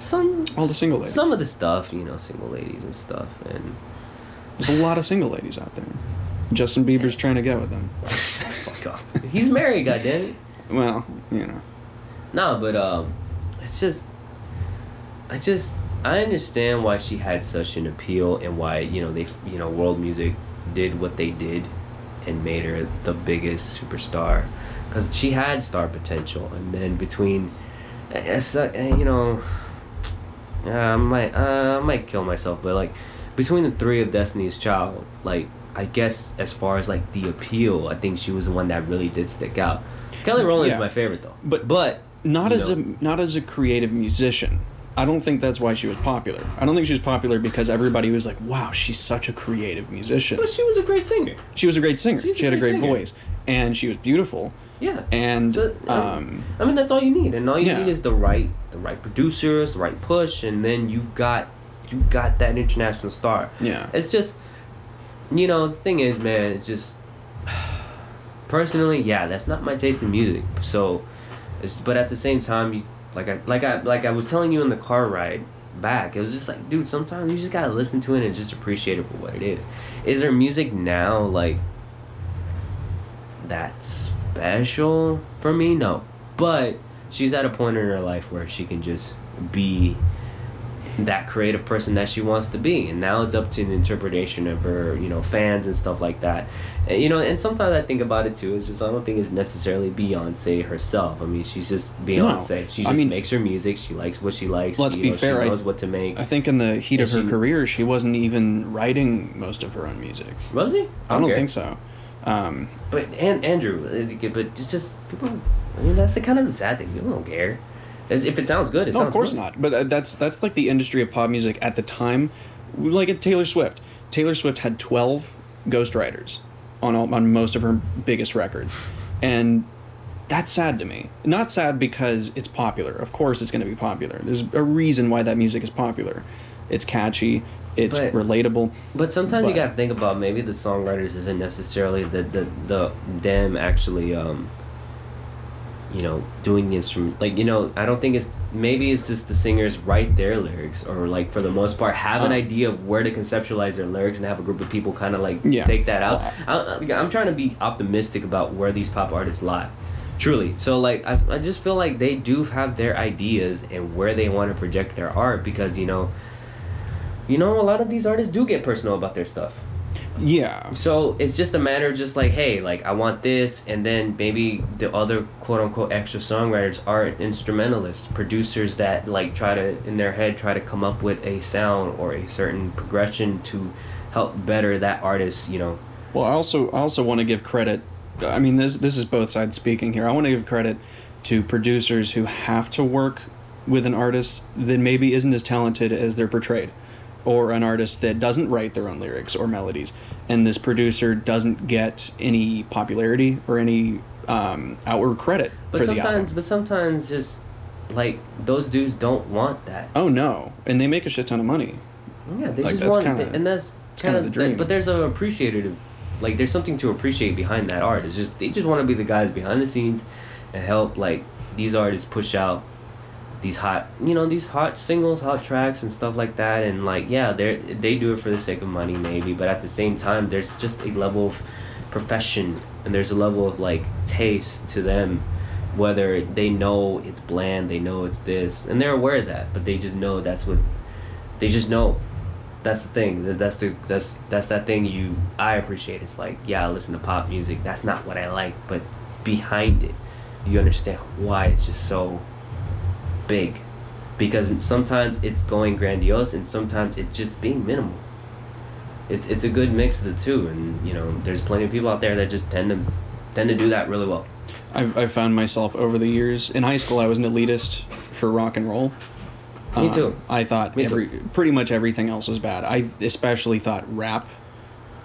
some All the single ladies. Some of the stuff, you know, single ladies and stuff, and There's a lot of single ladies out there. Justin Bieber's trying to get with them. fuck off. He's married, goddamn it. Well, you know. No, but um, it's just, I just I understand why she had such an appeal and why you know they you know world music did what they did, and made her the biggest superstar, because she had star potential, and then between, uh, you know, uh, I might uh, I might kill myself, but like between the three of Destiny's Child, like I guess as far as like the appeal, I think she was the one that really did stick out. Kelly Rowland's Yeah. my favorite though, But- but Not as know. a not as a creative musician. I don't think that's why she was popular. I don't think she was popular because everybody was like, "Wow, she's such a creative musician." But she was a great singer. She was a great singer. She's a she had a great great singer. voice, and she was beautiful. Yeah. And So, um, I mean, that's all you need, and all you Yeah. need is the right, the right producers, the right push, and then you got, you got that international star. yeah, It's just, you know, the thing is, man, it's just, personally, yeah, that's not my taste in music. So, it's but at the same time, you like I like I like I was telling you in the car ride back, it was just like, dude, sometimes you just gotta listen to it and just appreciate it for what it is. Is there music now like that special for me? No, but she's at a point in her life where she can just be that creative person that she wants to be. And now it's up to the interpretation of her you know fans and stuff like that. And, you know and sometimes i think about it too. It's just i don't think it's necessarily beyonce herself. I mean she's just beyonce. She I just mean- makes her music. She likes what she likes. Let's you be know, fair, she knows th- what to make. I think in the heat And of her she- career, she wasn't even writing most of her own music. was he? I don't Okay. think so. Um, but and andrew uh, but it's just people i mean that's the kind of sad thing. People don't care As if it sounds good it no, sounds of course good. not. But uh, that's that's like the industry of pop music at the time. Like at Taylor Swift. Taylor Swift had twelve ghostwriters on all, on most of her biggest records, and that's sad to me. Not sad because it's popular. Of course, it's going to be popular. There's a reason why that music is popular. It's catchy. It's But- relatable. But sometimes you gotta think about maybe the songwriters isn't necessarily the the, the them actually um you know doing the instrument like you know I don't think it's maybe it's just the singers write their lyrics or like for the most part have an Uh. idea of where to conceptualize their lyrics and have a group of people kind of like Yeah. take that out. I, I'm trying to be optimistic about where these pop artists lie. Truly. So like I, I just feel like they do have their ideas and where they want to project their art because you know you know a lot of these artists do get personal about their stuff. Yeah. So it's just a matter of just like, hey, like I want this, and then maybe the other quote unquote extra songwriters are instrumentalists, producers that like try to in their head try to come up with a sound or a certain progression to help better that artist, you know. Well, I also I also want to give credit. I mean, this this is both sides speaking here. I want to give credit to producers who have to work with an artist that maybe isn't as talented as they're portrayed, or an artist that doesn't write their own lyrics or melodies, and this producer doesn't get any popularity or any um, outward credit But for the sometimes, album. but sometimes just like those dudes don't want that. Oh no, and they make a shit ton of money. Yeah, they Like, just that's want, kinda- and that's kinda kind the dream. But there's a appreciative, like there's something to appreciate behind that art. It's just they just want to be the guys behind the scenes, and help like these artists push out these hot, you know, these hot singles, hot tracks, and stuff like that. And like, yeah, they they do it for the sake of money, maybe, but at the same time, there's just a level of profession, and there's a level of like taste to them. Whether they know it's bland, they know it's this, and they're aware of that, but they just know that's what they just know. That's the thing. That- that's the that's that's that thing you i appreciate. It's like yeah i listen to pop music. That's not what i like but behind it you understand why it's just so big because sometimes it's going grandiose and sometimes it's just being minimal it's it's a good mix of the two and you know there's plenty of people out there that just tend to tend to do that really well I've, I've found myself over the years in high school. I was an elitist for rock and roll. Me Um, too. I thought Me too. every pretty much everything else was bad. I especially thought rap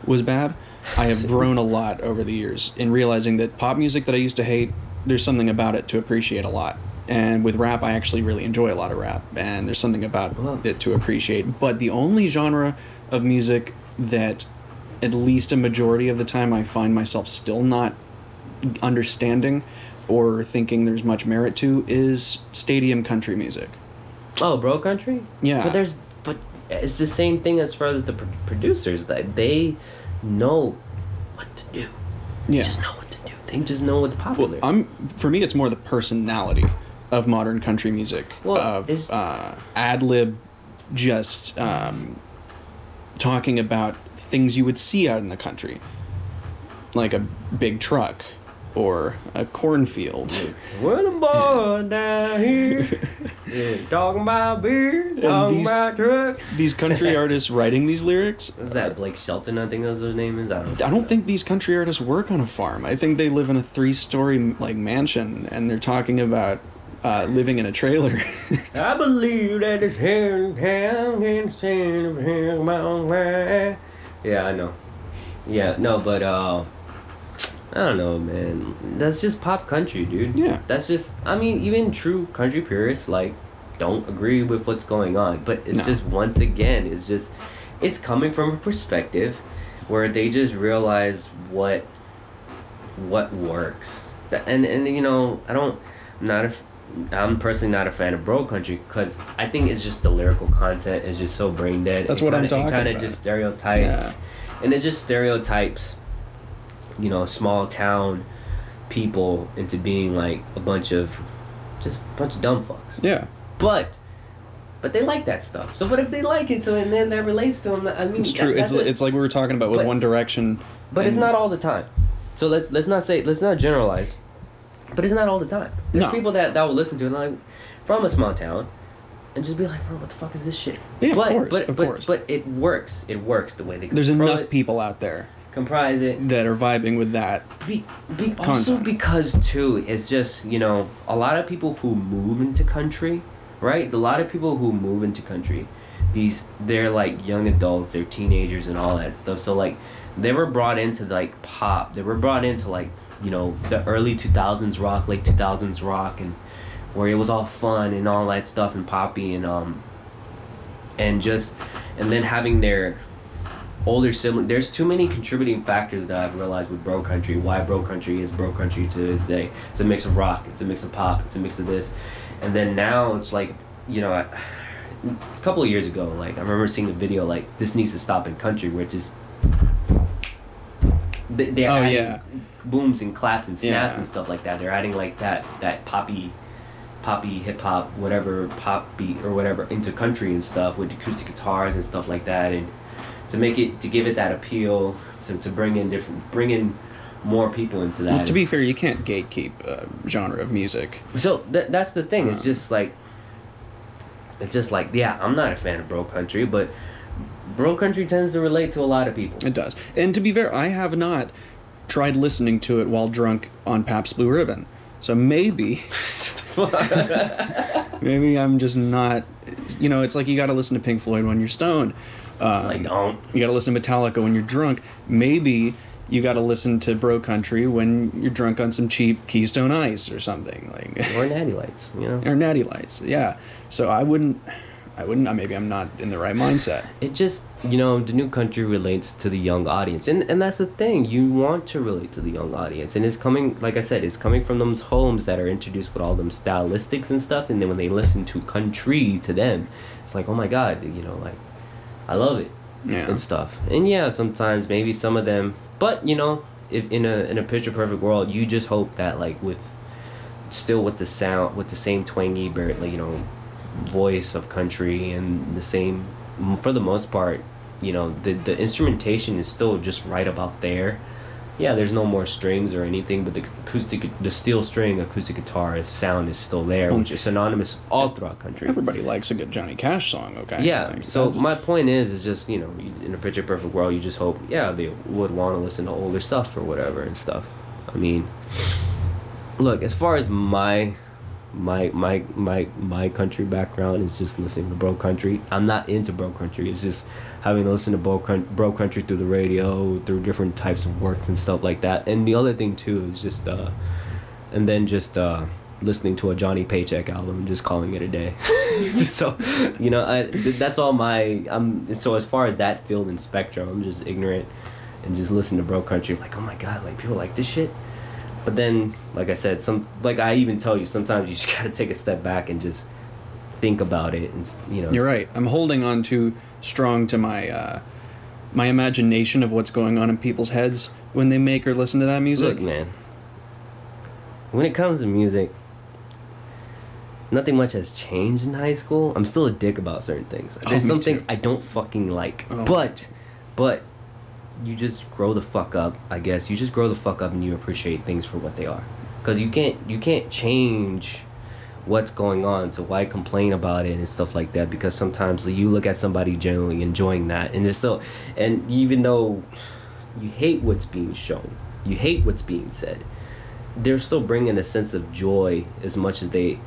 was bad. I have grown a lot over the years in realizing that pop music that I used to hate, there's something about it to appreciate a lot. And with rap, I actually really enjoy a lot of rap, and there's something about Wow. it to appreciate. But the only genre of music that, at least a majority of the time, I find myself still not understanding or thinking there's much merit to is stadium country music. oh bro country Yeah. but there's but it's the same thing as far as the pro- producers that they know what to do Yeah. They just know what to do. They just know what's popular. I'm for me, it's more the personality of modern country music. Well, of is- uh, ad lib, just um, talking about things you would see out in the country, like a big truck or a cornfield. We're the boys down here. yeah, talking about beer, talking these- about truck. These country artists writing these lyrics. What was that Blake Shelton? I think that's what his name is. I don't. I don't think these country artists work on a farm. I think they live in a three-story like mansion, and they're talking about uh, living in a trailer. I believe that it's here in town and sing of him my. Yeah, I know. Yeah, no, but uh, I don't know, man. That's just pop country, dude. Yeah. That's just. I mean, even true country purists like don't agree with what's going on, but it's No. just once again, it's just it's coming from a perspective where they just realize what what works. And and you know, I don't I'm not a I'm personally not a fan of bro country because I think it's just the lyrical content is just so brain dead. That's It what I'm kinda- talking It kind of just stereotypes, and it just stereotypes, you know, small town people into being like a bunch of just a bunch of dumb fucks. yeah. But but they like that stuff. So, but if they like it, so and then that relates to them, I mean, It's true. that- It's it. it's like we were talking about with But- One Direction. But it's not all the time. So let's let's not say let's not generalize. But it's not all the time. There's No. people that, that will listen to it like from a small town and just be like, bro, what the fuck is this shit? Yeah, of but, course, but, of but, course. But it works. It works the way they There's enough people out there comprise it. that are vibing with that. Be, be also because too, it's just you know a lot of people who move into country, right? A lot of people who move into country, these they're like young adults, they're teenagers and all that stuff. So like, they were brought into like pop. They were brought into like you know the early two thousands rock, late two thousands rock, and where it was all fun and all that stuff and poppy and um. And just, and then having their older sibling. There's too many contributing factors that I've realized with bro country. Why bro country is bro country to this day. It's a mix of rock. It's a mix of pop. It's a mix of this, and then now it's like, you know, I, a couple of years ago, like I remember seeing a video like this needs to stop in country where it just. They, they're Oh, adding yeah. Booms and claps and snaps Yeah. and stuff like that. They're adding like that that poppy poppy hip hop whatever pop beat or whatever into country and stuff with acoustic guitars and stuff like that and to make it to give it that appeal to, to bring in different bring in more people into that to be fair, you can't gatekeep a genre of music. so th- that's the thing it's Uh. just like it's just like yeah i'm not a fan of bro country but bro country tends to relate to a lot of people It does. And to be fair, I have not tried listening to it while drunk on Pabst Blue Ribbon. So maybe, maybe I'm just not. You know, it's like you got to listen to Pink Floyd when you're stoned. Um, i don't You got to listen to Metallica when you're drunk. Maybe you got to listen to Bro Country when you're drunk on some cheap Keystone Ice or something like, or natty lights you know or Natty Lights. Yeah. So I wouldn't. I wouldn't. Maybe I'm not in the right mindset. it just you know the new country relates to the young audience and and that's the thing you want to relate to the young audience and it's coming like i said it's coming from those homes that are introduced with all them stylistics and stuff and then when they listen to country to them it's like oh my god you know like i love it Yeah. and stuff and yeah sometimes maybe some of them but you know if in a in a picture perfect world you just hope that like with still with the sound with the same twangy bar- like you know voice of country and the same for the most part you know the the instrumentation is still just right about there yeah there's no more strings or anything but the acoustic the steel string acoustic guitar sound is still there which is synonymous all throughout country Everybody likes a good Johnny Cash song, okay? yeah. Like, so that's- my point is, is just you know, in a picture perfect world, you just hope, yeah, they would want to listen to older stuff or whatever and stuff. I mean, look, as far as my, my my my my country background is just listening to bro country. I'm not into bro country. It's just having to listen to bro, coun- bro country through the radio, through different types of works and stuff like that. And the other thing too is just, uh, and then just. uh listening to a Johnny Paycheck album and just calling it a day. so, you know, I, that's all my. I'm so as far as that field and spectrum, I'm just ignorant and just listen to bro country. Like, oh my god, like people like this shit. But then, like I said, some like I even tell you, sometimes you just gotta take a step back and just think about it, and you know. You're right. I'm holding on too strong to my uh, my imagination of what's going on in people's heads when they make or listen to that music. Look, man. When it comes to music, nothing much has changed in high school. I'm still a dick about certain things. Oh, There's me some too. things I don't fucking like. Oh. But, but, you just grow the fuck up. I guess you just grow the fuck up and you appreciate things for what they are. Cause you can't you can't change what's going on. So why complain about it and stuff like that? Because sometimes you look at somebody generally enjoying that, and it's so. And even though you hate what's being shown, you hate what's being said they're still bringing a sense of joy as much as they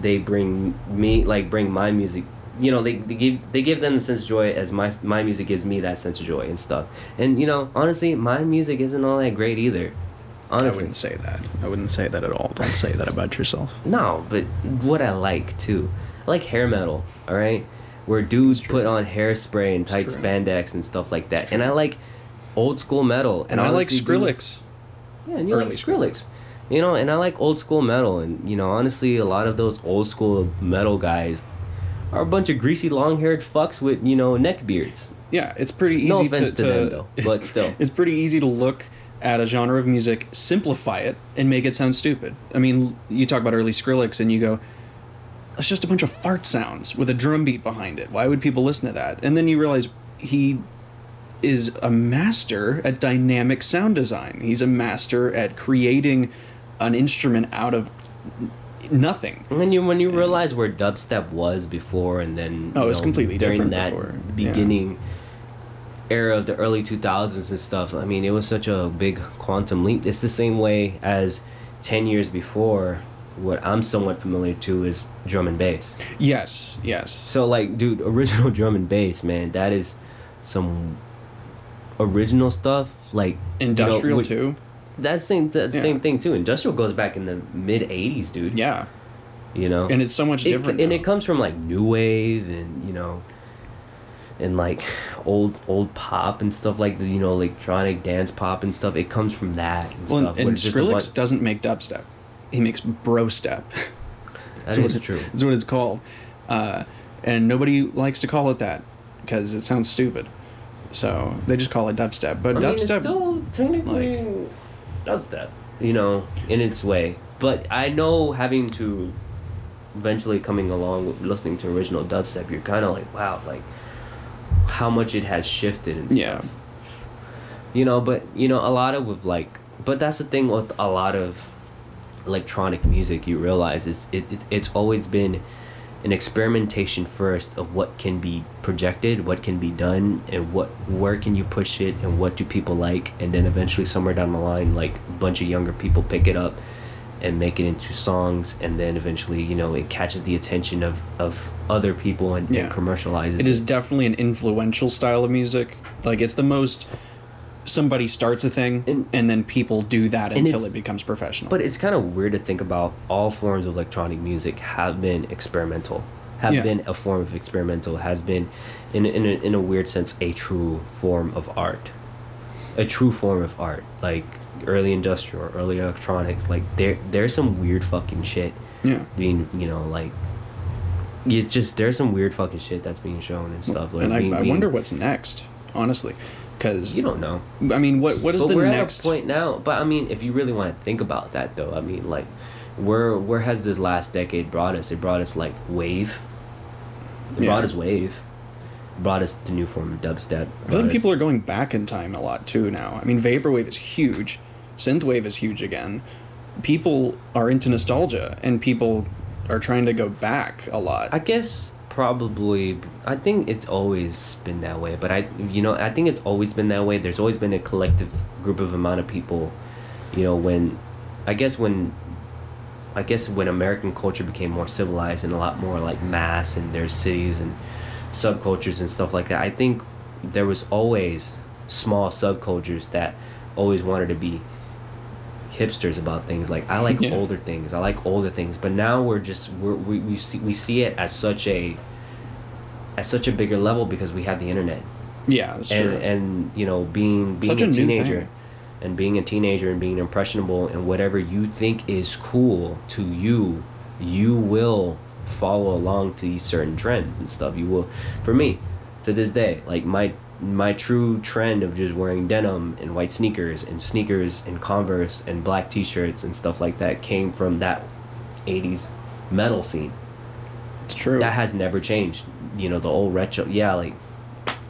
they bring me like bring my music you know they, they give they give them the sense of joy as my my music gives me that sense of joy and stuff and you know honestly my music isn't all that great either honestly I wouldn't say that. I wouldn't say that at all. Don't say that about yourself. no but what i like too i like hair metal all right where dudes put on hairspray and tight spandex and stuff like that and i like old school metal And I like dude- Skrillex. Yeah, and you like Early school. Skrillex. You know, and I like old school metal, and you know, honestly, a lot of those old school metal guys are a bunch of greasy, long-haired fucks with you know neck beards. Yeah, it's pretty easy No to, offense to to them, though, but still. it's pretty easy to look at a genre of music, simplify it, and make it sound stupid. I mean, you talk about early Skrillex, and you go, it's just a bunch of fart sounds with a drum beat behind it. Why would people listen to that? And then you realize he is a master at dynamic sound design. He's a master at creating an instrument out of nothing. And then you when you realize where dubstep was before, and then Oh, you it's completely during different that before. Yeah. beginning era of the early two thousands and stuff. I mean, it was such a big quantum leap. It's the same way as ten years before. What I'm somewhat familiar to is drum and bass. Yes, yes. So like, dude, original drum and bass, man, that is some original stuff. Like you know, Industrial too. That's same. That's the Yeah. same thing too. Industrial goes back in the mid '80s, dude. Yeah. You know, And it's so much it, different. and it comes from like new wave and you know and like old old pop and stuff like the you know electronic dance pop and stuff it comes from that and well, stuff and, and it's just a Skrillex bunch- doesn't make dubstep. He makes bro step. that what is true That's what it's called. Uh, and nobody likes to call it that because it sounds stupid. So they just call it dubstep. But I mean, it's dubstep, still technically dubstep you know in its way. But I know having to eventually coming along with listening to original dubstep you're kind of like wow like how much it has shifted and stuff. Yeah, you know but you know a lot of with like but that's the thing with a lot of electronic music you realize is it, it it's always been an experimentation first of what can be projected what can be done and what where can you push it and what do people like and then eventually somewhere down the line like a bunch of younger people pick it up and make it into songs and then eventually you know it catches the attention of of other people and, Yeah. and commercializes it is definitely an influential style of music. Like it's the most somebody starts a thing And- and, then people do that until it becomes professional. But it's kind of weird to think about all forms of electronic music have been experimental, have Yeah. been a form of experimental, has been, in, in, a, in a weird sense, a true form of art. A true form of art. Like early industrial, early electronics. Like there, there's some weird fucking shit yeah. being, you know, like. You just there's some weird fucking shit that's being shown and stuff. Like and I, being- I being- wonder what's next, honestly, because you don't know. I mean, what what is but the we're next? at a point now. But I mean, if you really want to think about that, though, I mean, like, where where has this last decade brought us? It brought us like wave. It Yeah. brought us wave. It brought us the new form of dubstep. I feel like people are going back in time a lot too now. I mean, vaporwave is huge, synthwave is huge again. People are into nostalgia, and people are trying to go back a lot. I guess probably. I think it's always been that way. But I, you know, I think it's always been that way. There's always been a collective group of amount of people. You know, when, I guess when. I guess when American culture became more civilized and a lot more like mass and there's cities and subcultures and stuff like that, I think there was always small subcultures that always wanted to be hipsters about things like I like Yeah. older things. I like older things, but now we're just we're, we we see we see it as such a at such a bigger level because we have the internet yeah, that's and true. and you know being being Such a, a teenager and being a teenager and being impressionable and whatever you think is cool to you you will follow along to these certain trends and stuff you will for me to this day like my my true trend of just wearing denim and white sneakers and sneakers and converse and black t-shirts and stuff like that came from that 80s metal scene it's true. that has never changed. You know, the old retro, yeah, like,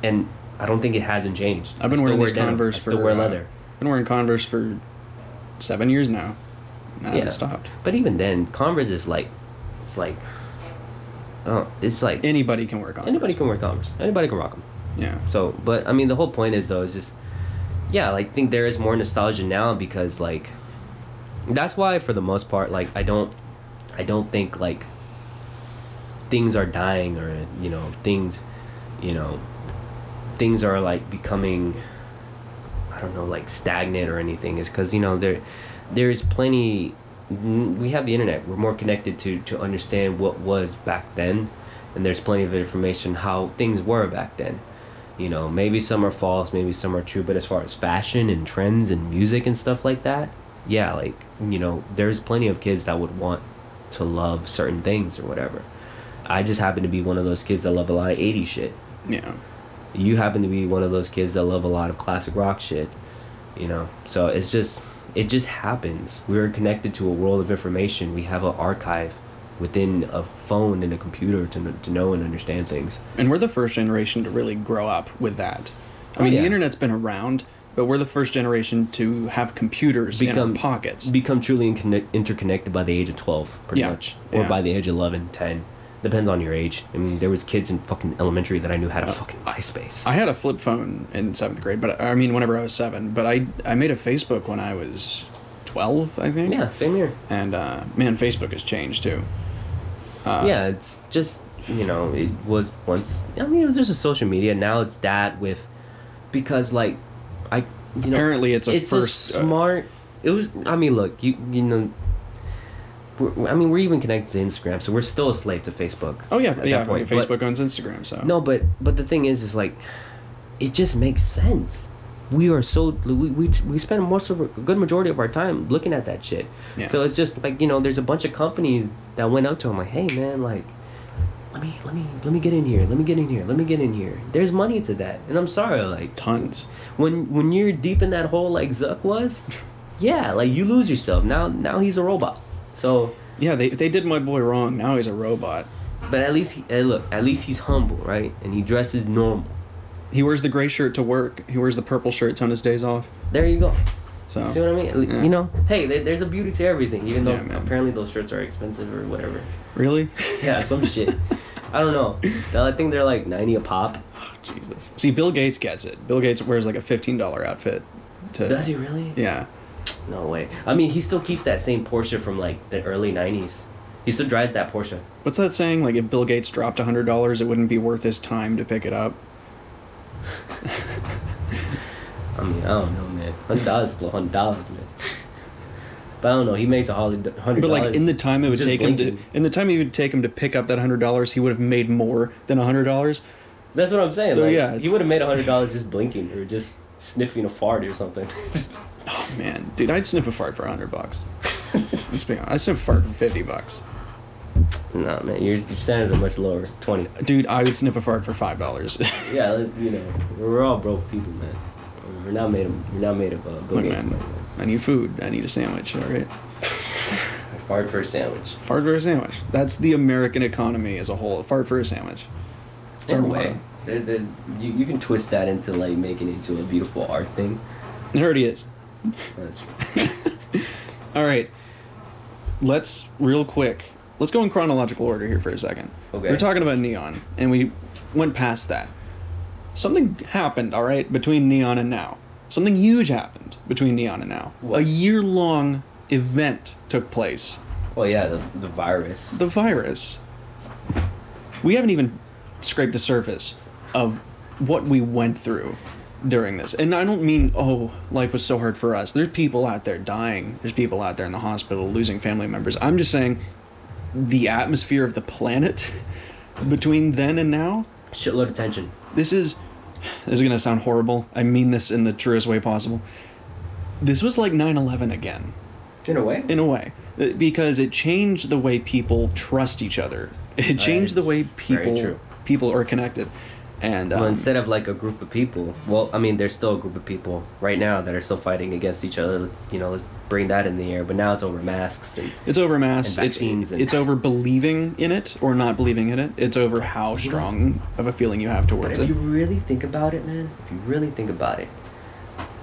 and I don't think it hasn't changed. I've been wearing wear. Converse I for. still wear uh, leather. been wearing Converse for seven years now. I Yeah. haven't stopped. But even then, Converse is like, it's like, oh, it's like Anybody can wear Converse. anybody can wear Converse. Anybody can rock them. Yeah. So, but I mean, the whole point is though is just, yeah, like think there is more nostalgia now because like, that's why for the most part, like I don't, I don't think like things are dying or you know things, you know, things are like becoming, I don't know, like stagnant or anything. Is because you know there, there is plenty. We have the internet. We're more connected to to understand what was back then, and there's plenty of information how things were back then you know maybe some are false maybe some are true but as far as fashion and trends and music and stuff like that yeah like you know there's plenty of kids that would want to love certain things or whatever. I just happen to be one of those kids that love a lot of 80s shit. Yeah. you happen to be one of those kids that love a lot of classic rock shit you know? So it's just it just happens. We're connected to a world of information. We have an archive within a phone and a computer to, to know and understand things. And we're the first generation to really grow up with that. I Oh, mean, yeah. the internet's been around, but we're the first generation to have computers in Become- our pockets. Become truly interconnected by the age of 12, pretty Yeah. much. Or Yeah. by the age of 11, 10. Depends on your age. I mean, there was kids in fucking elementary that I knew how to fucking MySpace. Uh, I had a flip phone in seventh grade, but I mean, whenever I was seven. But I I made a Facebook when I was twelve, I think. yeah, same here. And uh, man, Facebook has changed too. Uh, yeah, it's just you know it was once. I mean, it was just a social media. Now it's that with because like I you know Apparently, it's a it's first. a uh, smart. It was. I mean, look, you you know. I mean, we're even connected to Instagram, so we're still a slave to Facebook. oh yeah, yeah. Facebook But- owns Instagram, so no, but but the thing is, is like, it just makes sense. We are so we we, we spend most of a good majority of our time looking at that shit. Yeah. So it's just like you know, there's a bunch of companies that went up to him like, hey man, like, let me let me let me get in here, let me get in here, let me get in here. There's money to that, and I'm sorry, like tons. when when you're deep in that hole like Zuck was, yeah, like you lose yourself. Now now he's a robot. So, Yeah, they they did my boy wrong. Now he's a robot. but at least he, hey, look, at least he's humble, right? And he dresses normal. He wears the gray shirt to work. He wears the purple shirts on his days off. There you go. So you See what I mean? Yeah. You know, hey, there, there's a beauty to everything. Even though Yeah, apparently those shirts are expensive or whatever. really, Yeah, some shit. I don't know. I think they're like ninety a pop. Oh, Jesus. See, Bill Gates gets it. Bill Gates wears like a fifteen dollar outfit. To Does he really? Yeah. No way. I mean, he still keeps that same Porsche from like the early '90s. He still drives that Porsche. What's that saying? Like if Bill Gates dropped a hundred dollars, it wouldn't be worth his time to pick it up. I mean, I don't know, man. Hundred dollars still hundred dollars, man. But I don't know. He makes a hundred hundred. But like in the time it would take him to, in the time it would take him to pick up that hundred dollars, he would have made more than a hundred dollars. That's what I'm saying. So, like, yeah, he would have made a hundred dollars just blinking or just sniffing a fart or something. Oh man, dude, I'd sniff a fart for a hundred bucks. Let's be honest, I'd sniff a fart for fifty bucks. Nah, man, your, your standards are much lower. Twenty. Dude, I would sniff a fart for five dollars. Yeah, you know, we're all broke people, man. We're not made of. We're not made of uh, Look, man, money, man. I need food. I need a sandwich. All right, Fart for a sandwich. fart for a sandwich. That's the American economy as a whole. Fart for a sandwich. It's In a way, motto. There- there- you, you can twist that into like making it into a beautiful art thing. It already is. That's true. All right. Let's real quick. Let's go in chronological order here for a second. Okay. We're talking about Neon, and we went past that. Something happened, all right, between Neon and now. Something huge happened between Neon and now. What? A year-long event took place. Well, yeah, the, the virus. The virus. We haven't even scraped the surface of what we went through during this. And I don't mean, oh, life was so hard for us. There's people out there dying. There's people out there in the hospital losing family members. I'm just saying the atmosphere of the planet between then and now. Shitload of tension. This is this is to sound horrible. I mean this in the truest way possible. This was like 9/11 again In a way. in a way Uh, because it changed the way people trust each other it changed the way people people are connected and um, well, instead of like a group of people, well, I mean, there's still a group of people right now that are still fighting against each other. You know, let's bring that in the air. But now it's over masks and it's over mass and it's and- it's over believing in it or not believing in it it's over how strong of a feeling you have But towards if it you really think about it, man, if you really think about it,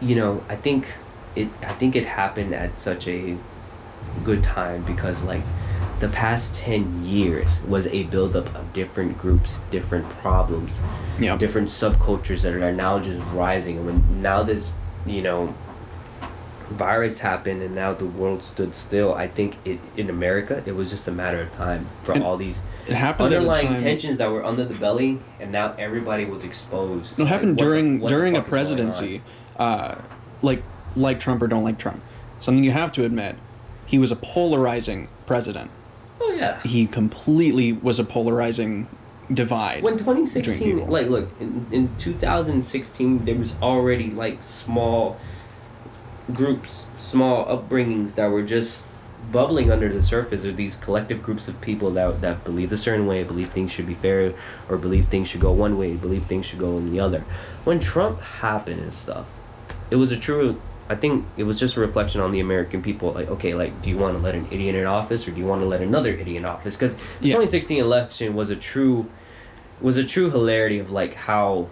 you know, I think it. I think it happened at such a good time because, like, the past ten years was a buildup of different groups, different problems, yeah different subcultures that are now just rising. And when now this, you know, virus happened and now the world stood still, I think it in America it was just a matter of time for And all these it happened underlying tensions that were under the belly, and now everybody was exposed. it happened the- during the during a fuck is going presidency uh like like trump or don't like trump something you have to admit he was a polarizing president. Oh yeah. he completely was a polarizing divide When 2016, like, look, in, in 2016, there was already like small groups, small upbringings that were just bubbling under the surface of these collective groups of people that that believe a certain way, believe things should be fair, or believe things should go one way, believe things should go in the other. When Trump happened and stuff, it was a true I think it was just a reflection on the American people. Like, okay, like, do you want to let an idiot in office or do you want to let another idiot in office? Because the Yeah. 2016 election was a true, was a true hilarity of like how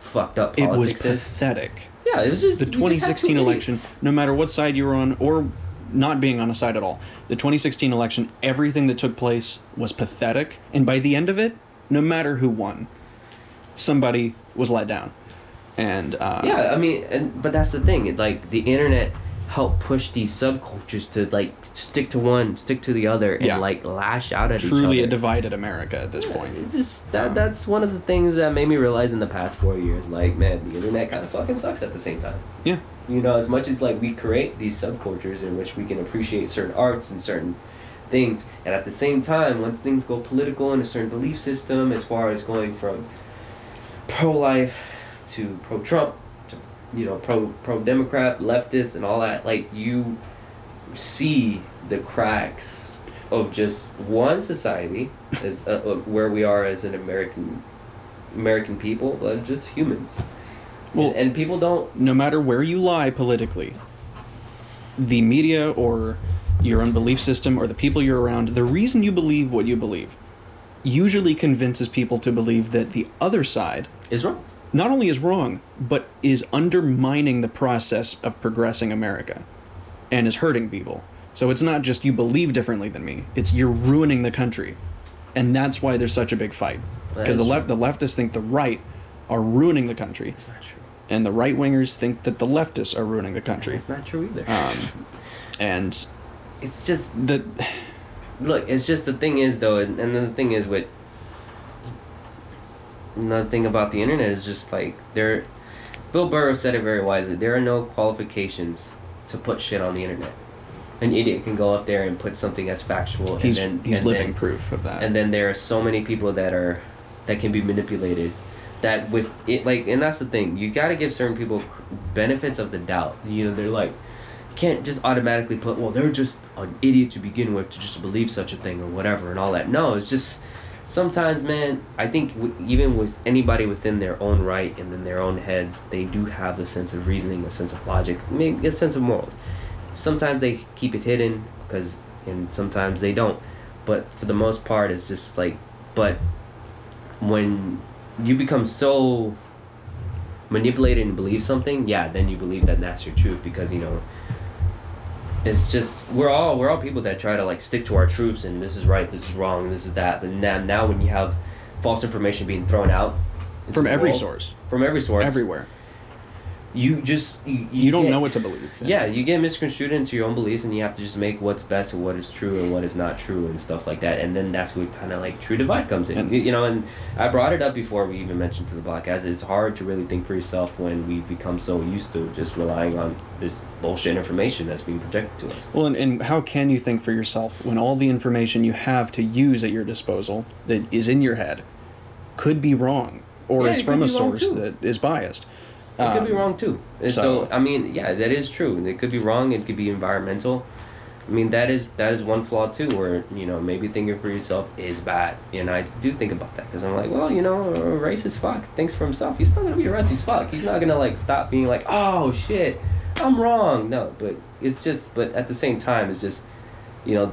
fucked up It was is. pathetic. Yeah, it was just The we just 2016 election, no matter what side you were on or not being on a side at all, the 2016 election, everything that took place was pathetic. And by the end of it, no matter who won, somebody was let down. And uh, Yeah, I mean, and but that's the thing. It, like the internet helped push these subcultures to like stick to one, stick to the other, and Yeah. like lash out at each other. truly a divided America at this point. It's just that Um, that's one of the things that made me realize in the past four years. Like, man, the internet kind of fucking sucks at the same time. Yeah. You know, as much as like we create these subcultures in which we can appreciate certain arts and certain things, and at the same time, once things go political in a certain belief system, as far as going from pro-life to pro-Trump to you know pro pro-Democrat, leftist, and all that, like you see the cracks of just one society as uh, uh, where we are as an American American people, but just humans. Well- and, and people don't no matter where you lie politically, the media or your own belief system or the people you're around, the reason you believe what you believe usually convinces people to believe that the other side is wrong. Not only is wrong, but is undermining the process of progressing America and is hurting people. So it's not just you believe differently than me, it's you're ruining the country. And that's why there's such a big fight. Because the left the leftists think the right are ruining the country It's not true. and the right wingers think that the leftists are ruining the country. It's not true either. Um, and it's just the look. It's just the thing is though, and, and the thing is with another thing about the internet is just like there. Bill Burr said it very wisely. There are no qualifications to put shit on the internet. An idiot can go up there and put something that's factual, he's and then he's and living then- proof of that. and then there are so many people that are that can be manipulated that with it like and that's the thing you got to give certain people benefits of the doubt you know they're like you can't just automatically put well they're just an idiot to begin with to just believe such a thing or whatever and all that no it's just sometimes man i think w- even with anybody within their own right and in their own heads they do have a sense of reasoning a sense of logic maybe a sense of morals. Sometimes they keep it hidden because and sometimes they don't. But for the most part it's just like but when you become so manipulated and believe something yeah then you believe that that's your truth because you know it's just we're all we're all people that try to like stick to our truths and this is right this is wrong this is that. But now now when you have false information being thrown out from every world- source, from every source. Everywhere, you just you, you, don't get- know what to believe. yeah, you get misconstrued into your own beliefs, and you have to just make what's best and what is true and what is not true and stuff like that. And then that's where kind of like true divide comes in. And- you, you know, and I brought it up before we even mentioned to the podcast. It's hard to really think for yourself when we've become so used to just relying on this bullshit information that's being projected to us. Well, and, and how can you think for yourself when all the information you have to use at your disposal that is in your head could be wrong or Yeah, is from a source that is biased? It could be Um, wrong too. And so, I mean, yeah, that is true. It could be wrong. It could be environmental. I mean, that is that is one flaw too, where you know maybe thinking for yourself is bad, and I do think about that because I'm like, well, you know, a racist fuck thinks for himself. He's still gonna be a racist fuck. He's not gonna like stop being like, oh shit, I'm wrong. No, but it's just, but at the same time, it's just, you know,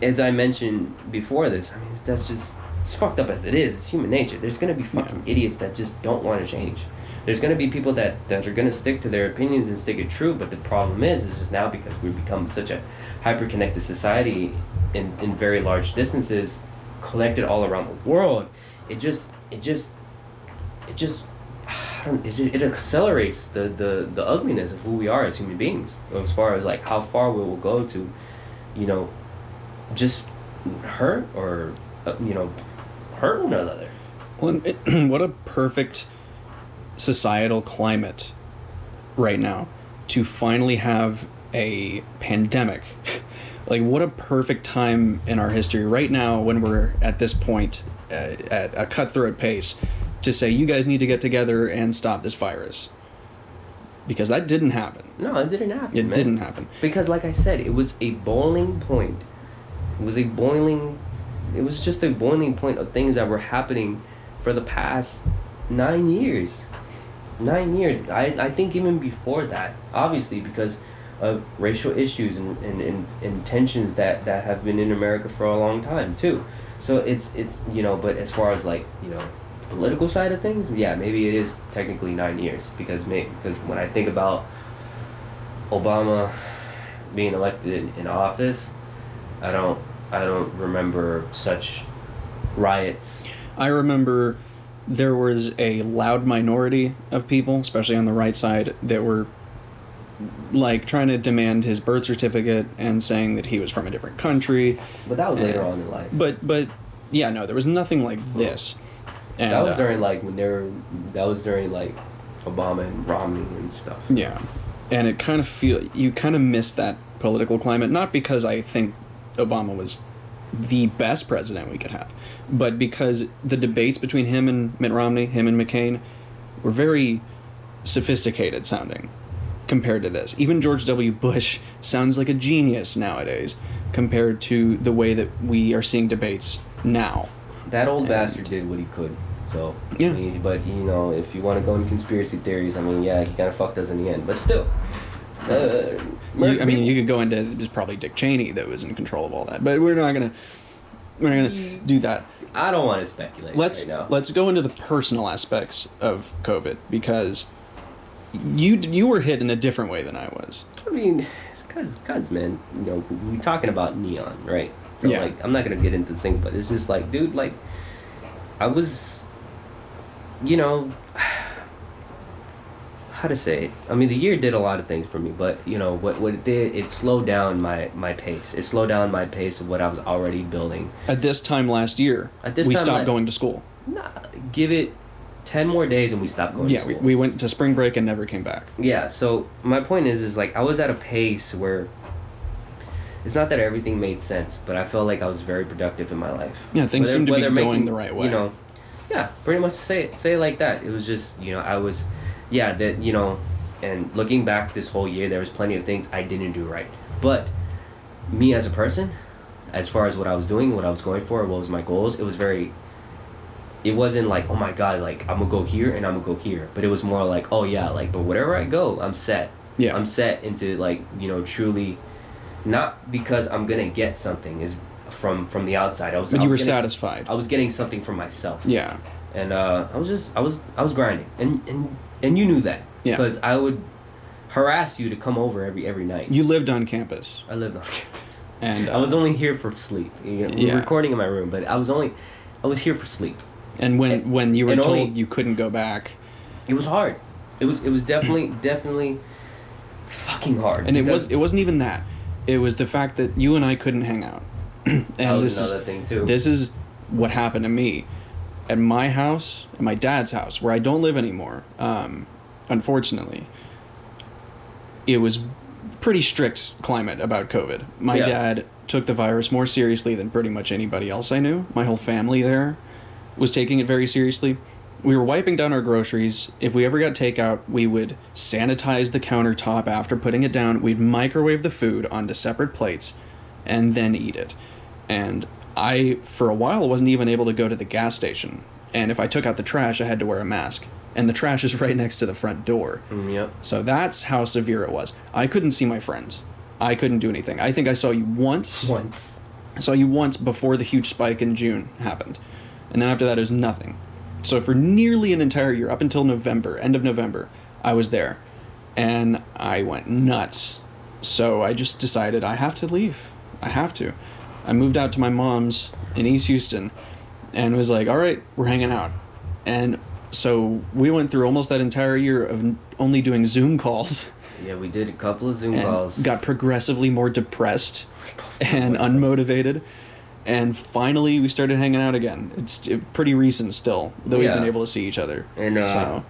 as I mentioned before this, I mean, that's just it's fucked up as it is. It's human nature. There's gonna be fucking idiots that just don't want to change. There's gonna be people that that are gonna stick to their opinions and stick it true. But the problem is, is just now because we've become such a hyper connected society in in very large distances, connected all around the world. It just it just it just I don't, it, it accelerates the, the, the ugliness of who we are as human beings as far as like how far we will go to you know just hurt or uh, you know hurt one another Well, it, what a perfect societal climate right now to finally have a pandemic. like, what a perfect time in our history right now when we're at this point uh, at a cutthroat pace to say, you guys need to get together and stop this virus. Because that didn't happen. no it didn't happen It man. didn't happen. because like i said it was a boiling point it was a boiling it was just a boiling point of things that were happening for the past nine years nine years. I, I think even before that, obviously, because of racial issues and, and, and, and tensions that, that have been in America for a long time too. So it's it's you know, but as far as like you know, political side of things, yeah, maybe it is technically nine years because maybe because when I think about Obama being elected in office, I don't I don't remember such riots. I remember there was a loud minority of people, especially on the right side, that were like trying to demand his birth certificate and saying that he was from a different country. But that was later on in life. But but yeah, no, there was nothing like this. And that was uh, during like when they were. That was during like Obama and Romney and stuff. Yeah, and it kind of feel you kind of miss that political climate. Not because I think Obama was the best president we could have, but because the debates between him and Mitt Romney, him and McCain, were very sophisticated sounding compared to this. Even George W. Bush sounds like a genius nowadays compared to the way that we are seeing debates now. That old And- bastard did what he could. So Yeah. I mean, but you know, if you want to go into conspiracy theories, I mean, yeah, he kind of fucked us in the end. But still, uh, You, I mean, you could go into it was probably Dick Cheney that was in control of all that, but we're not gonna we're not gonna do that. I don't want to speculate let's right now. let's go into the personal aspects of COVID because you you were hit in a different way than I was. I mean, it's cause, cause, man, you know, we're talking about neon, right? So Yeah. like, I'm not gonna get into the thing, but it's just like, dude, like, I was, you know, how to say it? I mean, the year did a lot of things for me, but you know what? What it did, it slowed down my my pace. It slowed down my pace of what I was already building. At this time last year, At this we time stopped la- going to school. Nah, give it ten more days and we stopped going. to school. Yeah, we, we went to spring break and never came back. Yeah, so my point is is like I was at a pace where it's not that everything made sense, but I felt like I was very productive in my life. Yeah, things seemed to be going the right way. You know, yeah, pretty much say it, say it like that. It was just you know I was, yeah, that you know, and looking back this whole year, there was plenty of things I didn't do right, but me as a person, as far as what I was doing, what I was going for, what was my goals, it was very. It wasn't like oh my god, like I'm gonna go here and I'm gonna go here, but it was more like oh yeah, like but wherever I go, I'm set. Yeah. I'm set into like you know truly, not because I'm gonna get something is from from the outside. I was. But you were getting- satisfied. I was getting something from myself. Yeah. And uh, I was just I was I was grinding, and and and you knew that. Yeah. Because I would harass you to come over every every night. You lived on campus. I lived on campus. And I was uh, only here for sleep. You know, we Yeah. were recording in my room, but I was only, I was here for sleep. And when and- when you were told only- you couldn't go back, It was hard. It was it was definitely definitely fucking hard. and it was it wasn't even that. It was the fact that you and I couldn't hang out. and that was this is another thing too. this is what happened to me at my house, at my dad's house, where I don't live anymore. Um, unfortunately, it was pretty strict climate about COVID. My Yeah. dad took the virus more seriously than pretty much anybody else I knew. My whole family there was taking it very seriously. We were wiping down our groceries. If we ever got takeout, we would sanitize the countertop after putting it down. We'd microwave the food onto separate plates and then eat it. And I, for a while, wasn't even able to go to the gas station. And if I took out the trash, I had to wear a mask. And the trash is right next to the front door. Mm, yep. So that's how severe it was. I couldn't see my friends. I couldn't do anything. I think I saw you once. Once. I saw you once before the huge spike in June happened. And then after that, it was nothing. So for nearly an entire year, up until November, end of November, I was there. And I went nuts. So I just decided I have to leave. I have to. I moved out to my mom's in East Houston and was like, all right, we're hanging out. And so we went through almost that entire year of only doing Zoom calls Yeah, we did a couple of Zoom calls. got progressively more depressed and unmotivated. And finally, we started hanging out again. It's pretty recent still that we've been able to see each other. And uh, so,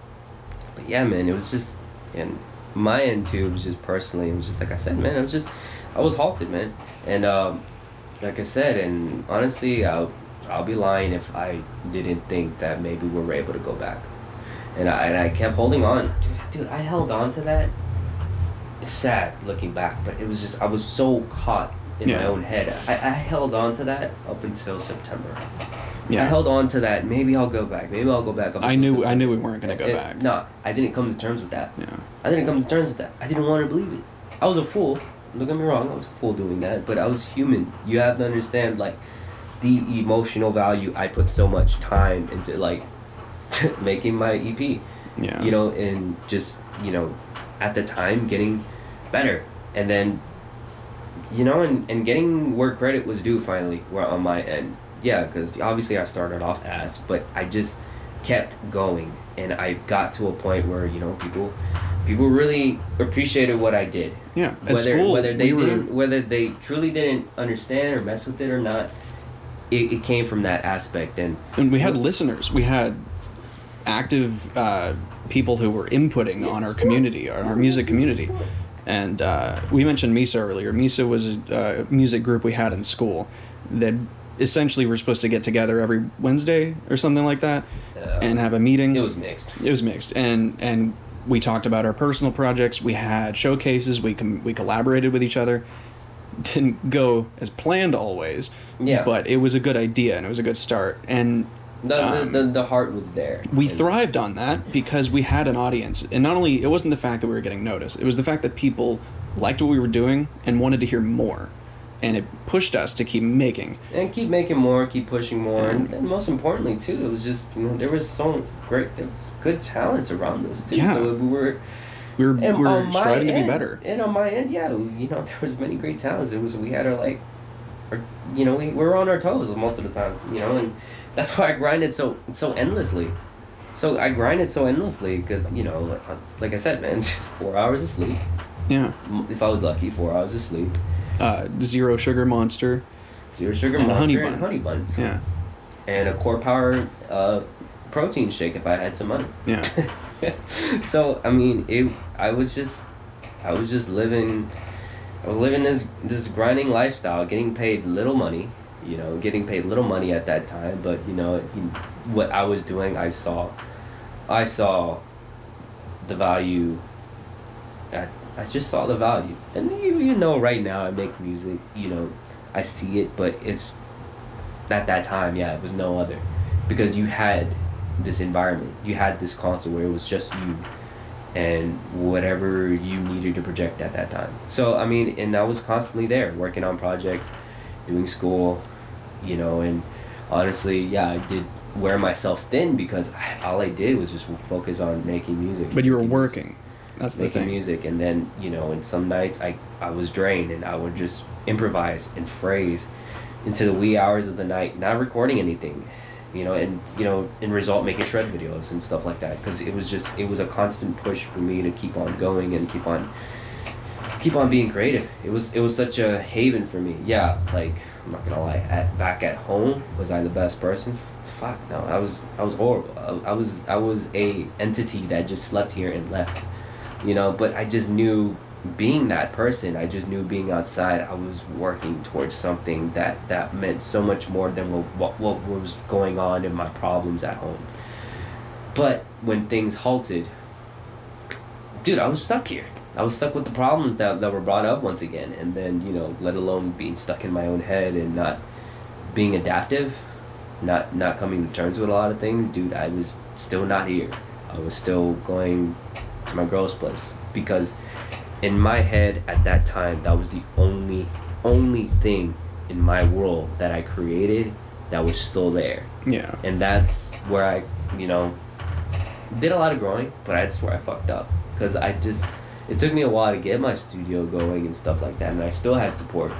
but yeah, man, it was just, and my end too. It was just personally, it was just like I said, man. I was just, I was halted, man. And um, like I said, and honestly, I'll, I'll be lying if I didn't think that maybe we were able to go back. And I, and I kept holding on, dude. Dude, I held on to that. It's sad looking back, but it was just I was so caught in my own head. I, I held on to that up until September. Yeah. I held on to that. Maybe I'll go back. Maybe I'll go back. I knew listen I knew we weren't gonna go And- back. No, I didn't come to terms with that. Yeah. I didn't come to terms with that. I didn't want to believe it. I was a fool. Don't get me wrong. I was a fool doing that, but I was human. You have to understand, like, the emotional value I put so much time into, like, making my EP. Yeah. You know, and just you know, at the time getting better, and then, you know, and and getting where credit was due finally, where on my end. Yeah, because obviously I started off as, but I just kept going, and I got to a point where you know people people really appreciated what I did. Yeah. At Whether school, whether they we didn't whether they truly didn't understand or mess with it or not, it, it came from that aspect and and we had listeners. We had active uh, people who were inputting Yeah, on our community, on our music community. And uh, we mentioned Misa earlier. Misa was a uh, music group we had in school that essentially we're supposed to get together every Wednesday or something like that Uh, and have a meeting. it was mixed. it was mixed. And and we talked about our personal projects. We had showcases. We com- we collaborated with each other. Didn't go as planned always Yeah. but it was a good idea and it was a good start. And The, um, the, the, the heart was there. we And- thrived on that because we had an audience. And not only it wasn't the fact that we were getting noticed. It was the fact that people liked what we were doing and wanted to hear more and it pushed us to keep making and keep making more, keep pushing more, and, And- most importantly too, it was just you know there was so great, there was good talents around us too. Yeah. So we were we were, and we were striving to be better And on my end, yeah, you know there was many great talents. It was we had our like, our, you know we, we were on our toes most of the times, you know, and that's why I grinded so so endlessly. So I grinded so endlessly because you know like, like I said, man, four hours of sleep. yeah If I was lucky, four hours of sleep. Uh, zero sugar monster Zero sugar And monster honey and bun. honey buns. yeah and a core power uh, protein shake if I had some money. yeah so I mean, it. I was just, I was just living, I was living this this grinding lifestyle, getting paid little money, you know, getting paid little money at that time. But you know, what I was doing, I saw, I saw, the value. I, I just saw the value, and you, know, right now I make music, you know, I see it, but it's at that time, yeah, it was no other, because you had this environment, you had this console where it was just you, and whatever you needed to project at that time. So I mean, and I was constantly there, working on projects, doing school, you know, and honestly, yeah, I did wear myself thin because all I did was just focus on making music. but you were making music working that's the making thing. music and then you know and some nights i i was drained and i would just improvise and phrase into the wee hours of the night not recording anything you know and you know in result making shred videos and stuff like that because it was just it was a constant push for me to keep on going and keep on keep on being creative. It was it was such a haven for me. Yeah like i'm not gonna lie at back at home was i the best person? Fuck no i was i was horrible. I, I was i was a entity that just slept here and left you know but i just knew being that person i just knew being outside i was working towards something that that meant so much more than what, what, what was going on in my problems at home. But when things halted dude i was stuck here. I was stuck with the problems that, that were brought up once again. And then you know let alone being stuck in my own head and not being adaptive not not coming to terms with a lot of things dude i was still not here. I was still going my girl's place. Because in my head at that time that was the only only thing in my world that i created that was still there. Yeah. And that's where I, you know, did a lot of growing, but that's where I fucked up. Because I just it took me a while to get my studio going and stuff like that, and I still had support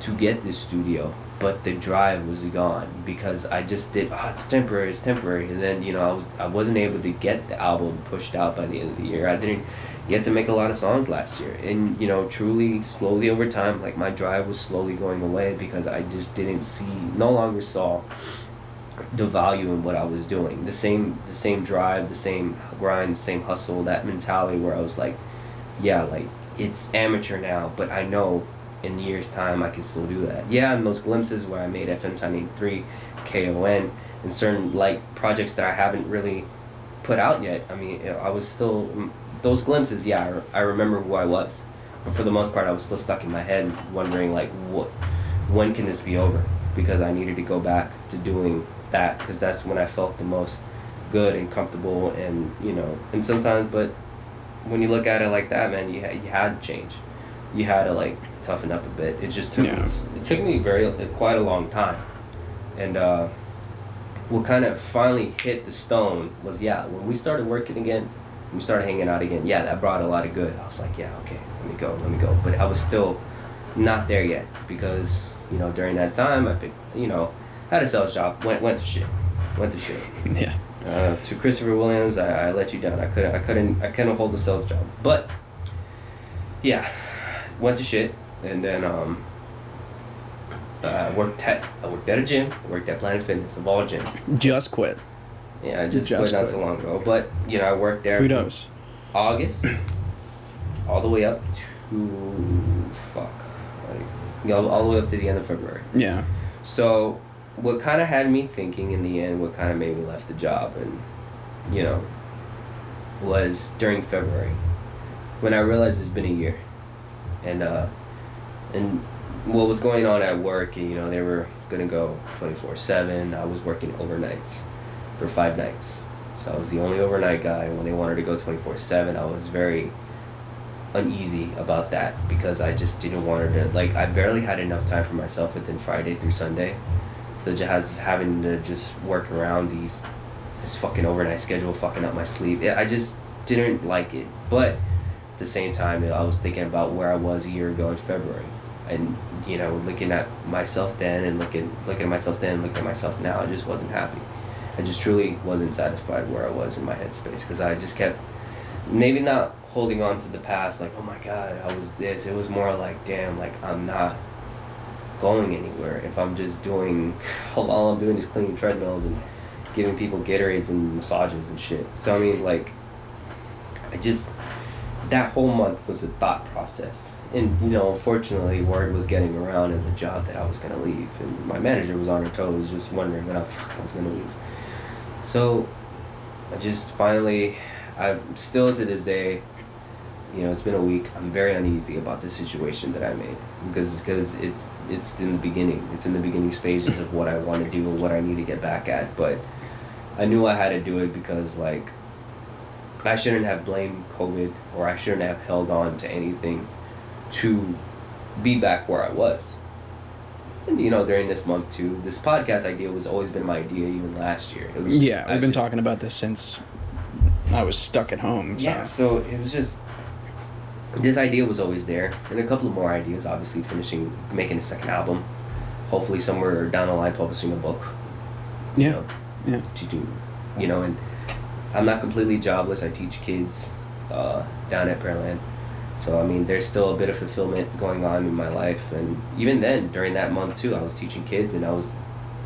to get this studio, but the drive was gone because I just did oh it's temporary, it's temporary, and then you know I was I wasn't able to get the album pushed out by the end of the year. I didn't get to make a lot of songs last year, and you know truly slowly over time, like my drive was slowly going away because I just didn't see, no longer saw the value in what I was doing. The same the same drive, the same grind, the same hustle, that mentality where I was like, yeah, like it's amateur now, but I know in years time I can still do that. Yeah, and those glimpses where I made FM Tiny 3, KON, and certain like projects that I haven't really put out yet. I mean, I was still mm, those glimpses. Yeah, I, I remember who I was, but for the most part, I was still stuck in my head, wondering like, what, when can this be over? Because I needed to go back to doing that because that's when I felt the most good and comfortable and you know and sometimes but when you look at it like that man you, ha- you had to change you had to like toughen up a bit it just took Yeah. me, it took me very quite a long time and uh what kind of finally hit the stone was yeah when we started working again we started hanging out again yeah that brought a lot of good i was like yeah okay let me go let me go but i was still not there yet because you know during that time i picked you know had a sales job went went to shit went to shit Yeah. uh, to Christopher Williams, I, I let you down. I couldn't, I couldn't, I couldn't hold the sales job. But yeah, went to shit, and then um, uh, worked at, I worked at a gym. Worked at Planet Fitness of all gyms. Just quit. Yeah, I just, Just quit not so long ago. But you know, I worked there. from Kudos. August, all the way up to fuck, like you know, all the way up to the end of February. Yeah. So, what kind of had me thinking in the end, what kind of made me left the job, and you know, was during February when I realized it's been a year, and uh, and what was going on at work, and you know, they were gonna go twenty four seven. I was working overnights for five nights, so I was the only overnight guy. When they wanted to go twenty four seven, I was very uneasy about that because I just didn't want to like I barely had enough time for myself within Friday through Sunday, so just having to just work around these this fucking overnight schedule fucking up my sleep. I just didn't like it, but the same time I was thinking about where I was a year ago in February, and you know looking at myself then and looking looking at myself then looking at myself now I just wasn't happy. I just truly wasn't satisfied where I was in my headspace because I just kept maybe not holding on to the past like oh my god I was this? It was more like damn like I'm not going anywhere. If I'm just doing all I'm doing is cleaning treadmills and giving people Gatorades and massages and shit. So I mean like I just that whole month was a thought process. And you know unfortunately word was getting around in the job that I was gonna leave. And my manager was on her toes just wondering when the fuck I was gonna leave. So I just finally I'm still to this day you know it's been a week I'm very uneasy about the situation that I made because because it's it's in the beginning. It's in the beginning stages of what I want to do and what I need to get back at. But I knew I had to do it because like I shouldn't have blamed COVID or I shouldn't have held on to anything to be back where I was. And you know, during this month too, this podcast idea was always been my idea even last year. It was just- Yeah, we've been just- talking about this since I was stuck at home. So. Yeah, so it was just this idea was always there, and a couple of more ideas. Obviously, finishing making a second album, hopefully somewhere down the line publishing a book. Yeah. know, Yeah. teaching, you know, and I'm not completely jobless. I teach kids uh, down at Pearland. So, I mean, there's still a bit of fulfillment going on in my life. And even then, during that month, too, I was teaching kids and I was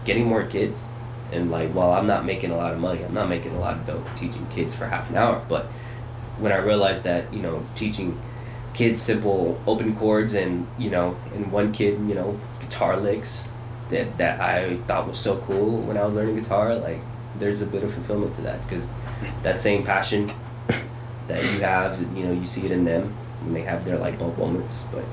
getting more kids. And, like, while I'm not making a lot of money, I'm not making a lot of dough teaching kids for half an hour. But when I realized that, you know, teaching kids simple open chords and, you know, and one kid, you know, guitar licks that, that I thought was so cool when I was learning guitar, like, there's a bit of fulfillment to that because that same passion that you have, you know, you see it in them when they have their light bulb moments. But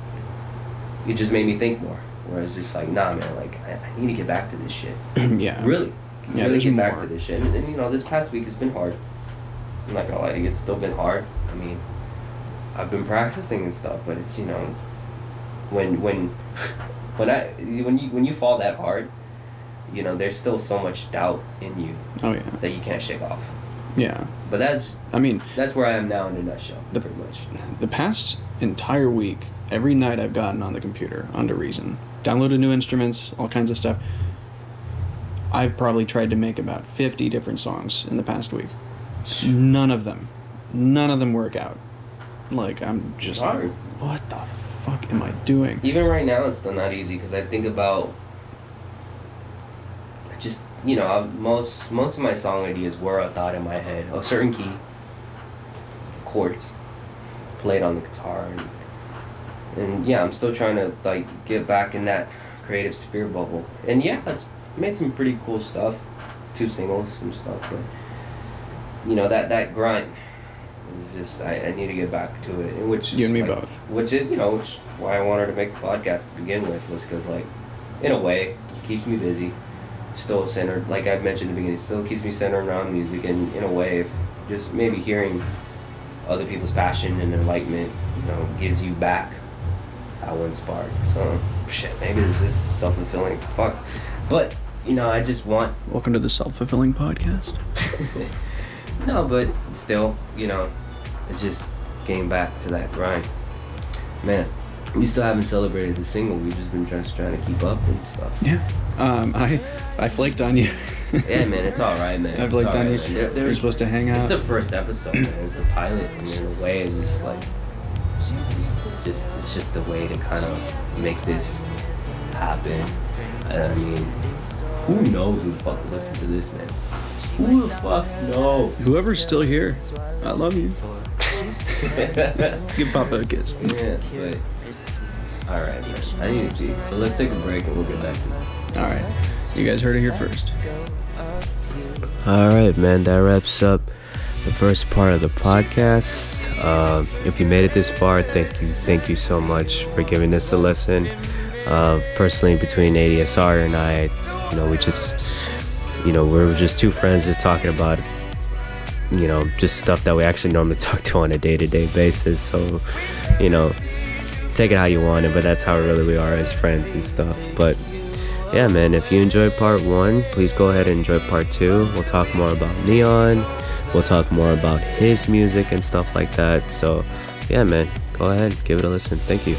it just made me think more. Where it's just like, nah, man, like I, I need to get back to this shit. yeah. Really, Yeah, really get back more. to this shit. And, and you know, this past week has been hard. I'm not gonna lie it's still been hard. I mean, I've been practicing and stuff, but it's you know, when when when I when you when you fall that hard, you know, there's still so much doubt in you Oh yeah. that you can't shake off. Yeah. But that's I mean, that's where I am now in a nutshell, The- pretty much. the past entire week, every night I've gotten on the computer under Reason, downloaded new instruments, all kinds of stuff. I've probably tried to make about 50 different songs in the past week. None of them, none of them work out. Like, I'm just like, what the fuck am I doing? Even right now, it's still not easy because I think about. You know I've, most most of my song ideas were a thought in my head, a certain key, chords, played on the guitar, and and yeah, I'm still trying to like get back in that creative sphere bubble. And yeah, I've made some pretty cool stuff, two singles and stuff, but you know that that grind is just I, I need to get back to it, and which is You and me like- both. Which is you know which why I wanted to make the podcast to begin with was because like, in a way, it keeps me busy. Still centered, like I mentioned in the beginning, still keeps me centered around music and in a way, if just maybe hearing other people's passion and enlightenment, you know, gives you back that one spark. So shit, maybe this is self fulfilling. Fuck, but you know, I just want. Welcome to the self fulfilling podcast. no, but still, you know, it's just getting back to that grind. Man, we still haven't celebrated the single. We've just been just trying to keep up and stuff. Yeah. Um, I I flaked on you. yeah, man, it's all right, man. I flaked on right, you. There- You're supposed to hang out. It's the first episode, man. It's the pilot, and in a way, it's just like, it's just it's just a way to kind of make this happen. I mean, who knows who the fuck listen to this, man? Who the fuck knows? Whoever's still here, I love you. Give Papa a kiss. Yeah, but all right, man. I need to pee, so let's take a break and we'll get back to this. All right. You guys heard it here first. All right, man. That wraps up the first part of the podcast. Uh, if you made it this far, thank you, thank you so much for giving us a listen. Uh, personally, between ADSR and I, you know, we just, you know, we're just two friends just talking about, you know, just stuff that we actually normally talk to on a day-to-day basis. So, you know, take it how you want it, but that's how really we are as friends and stuff. But yeah, man, if you enjoyed part one, please go ahead and enjoy part two. We'll talk more about Neon. We'll talk more about his music and stuff like that. So, yeah, man, go ahead, give it a listen. Thank you.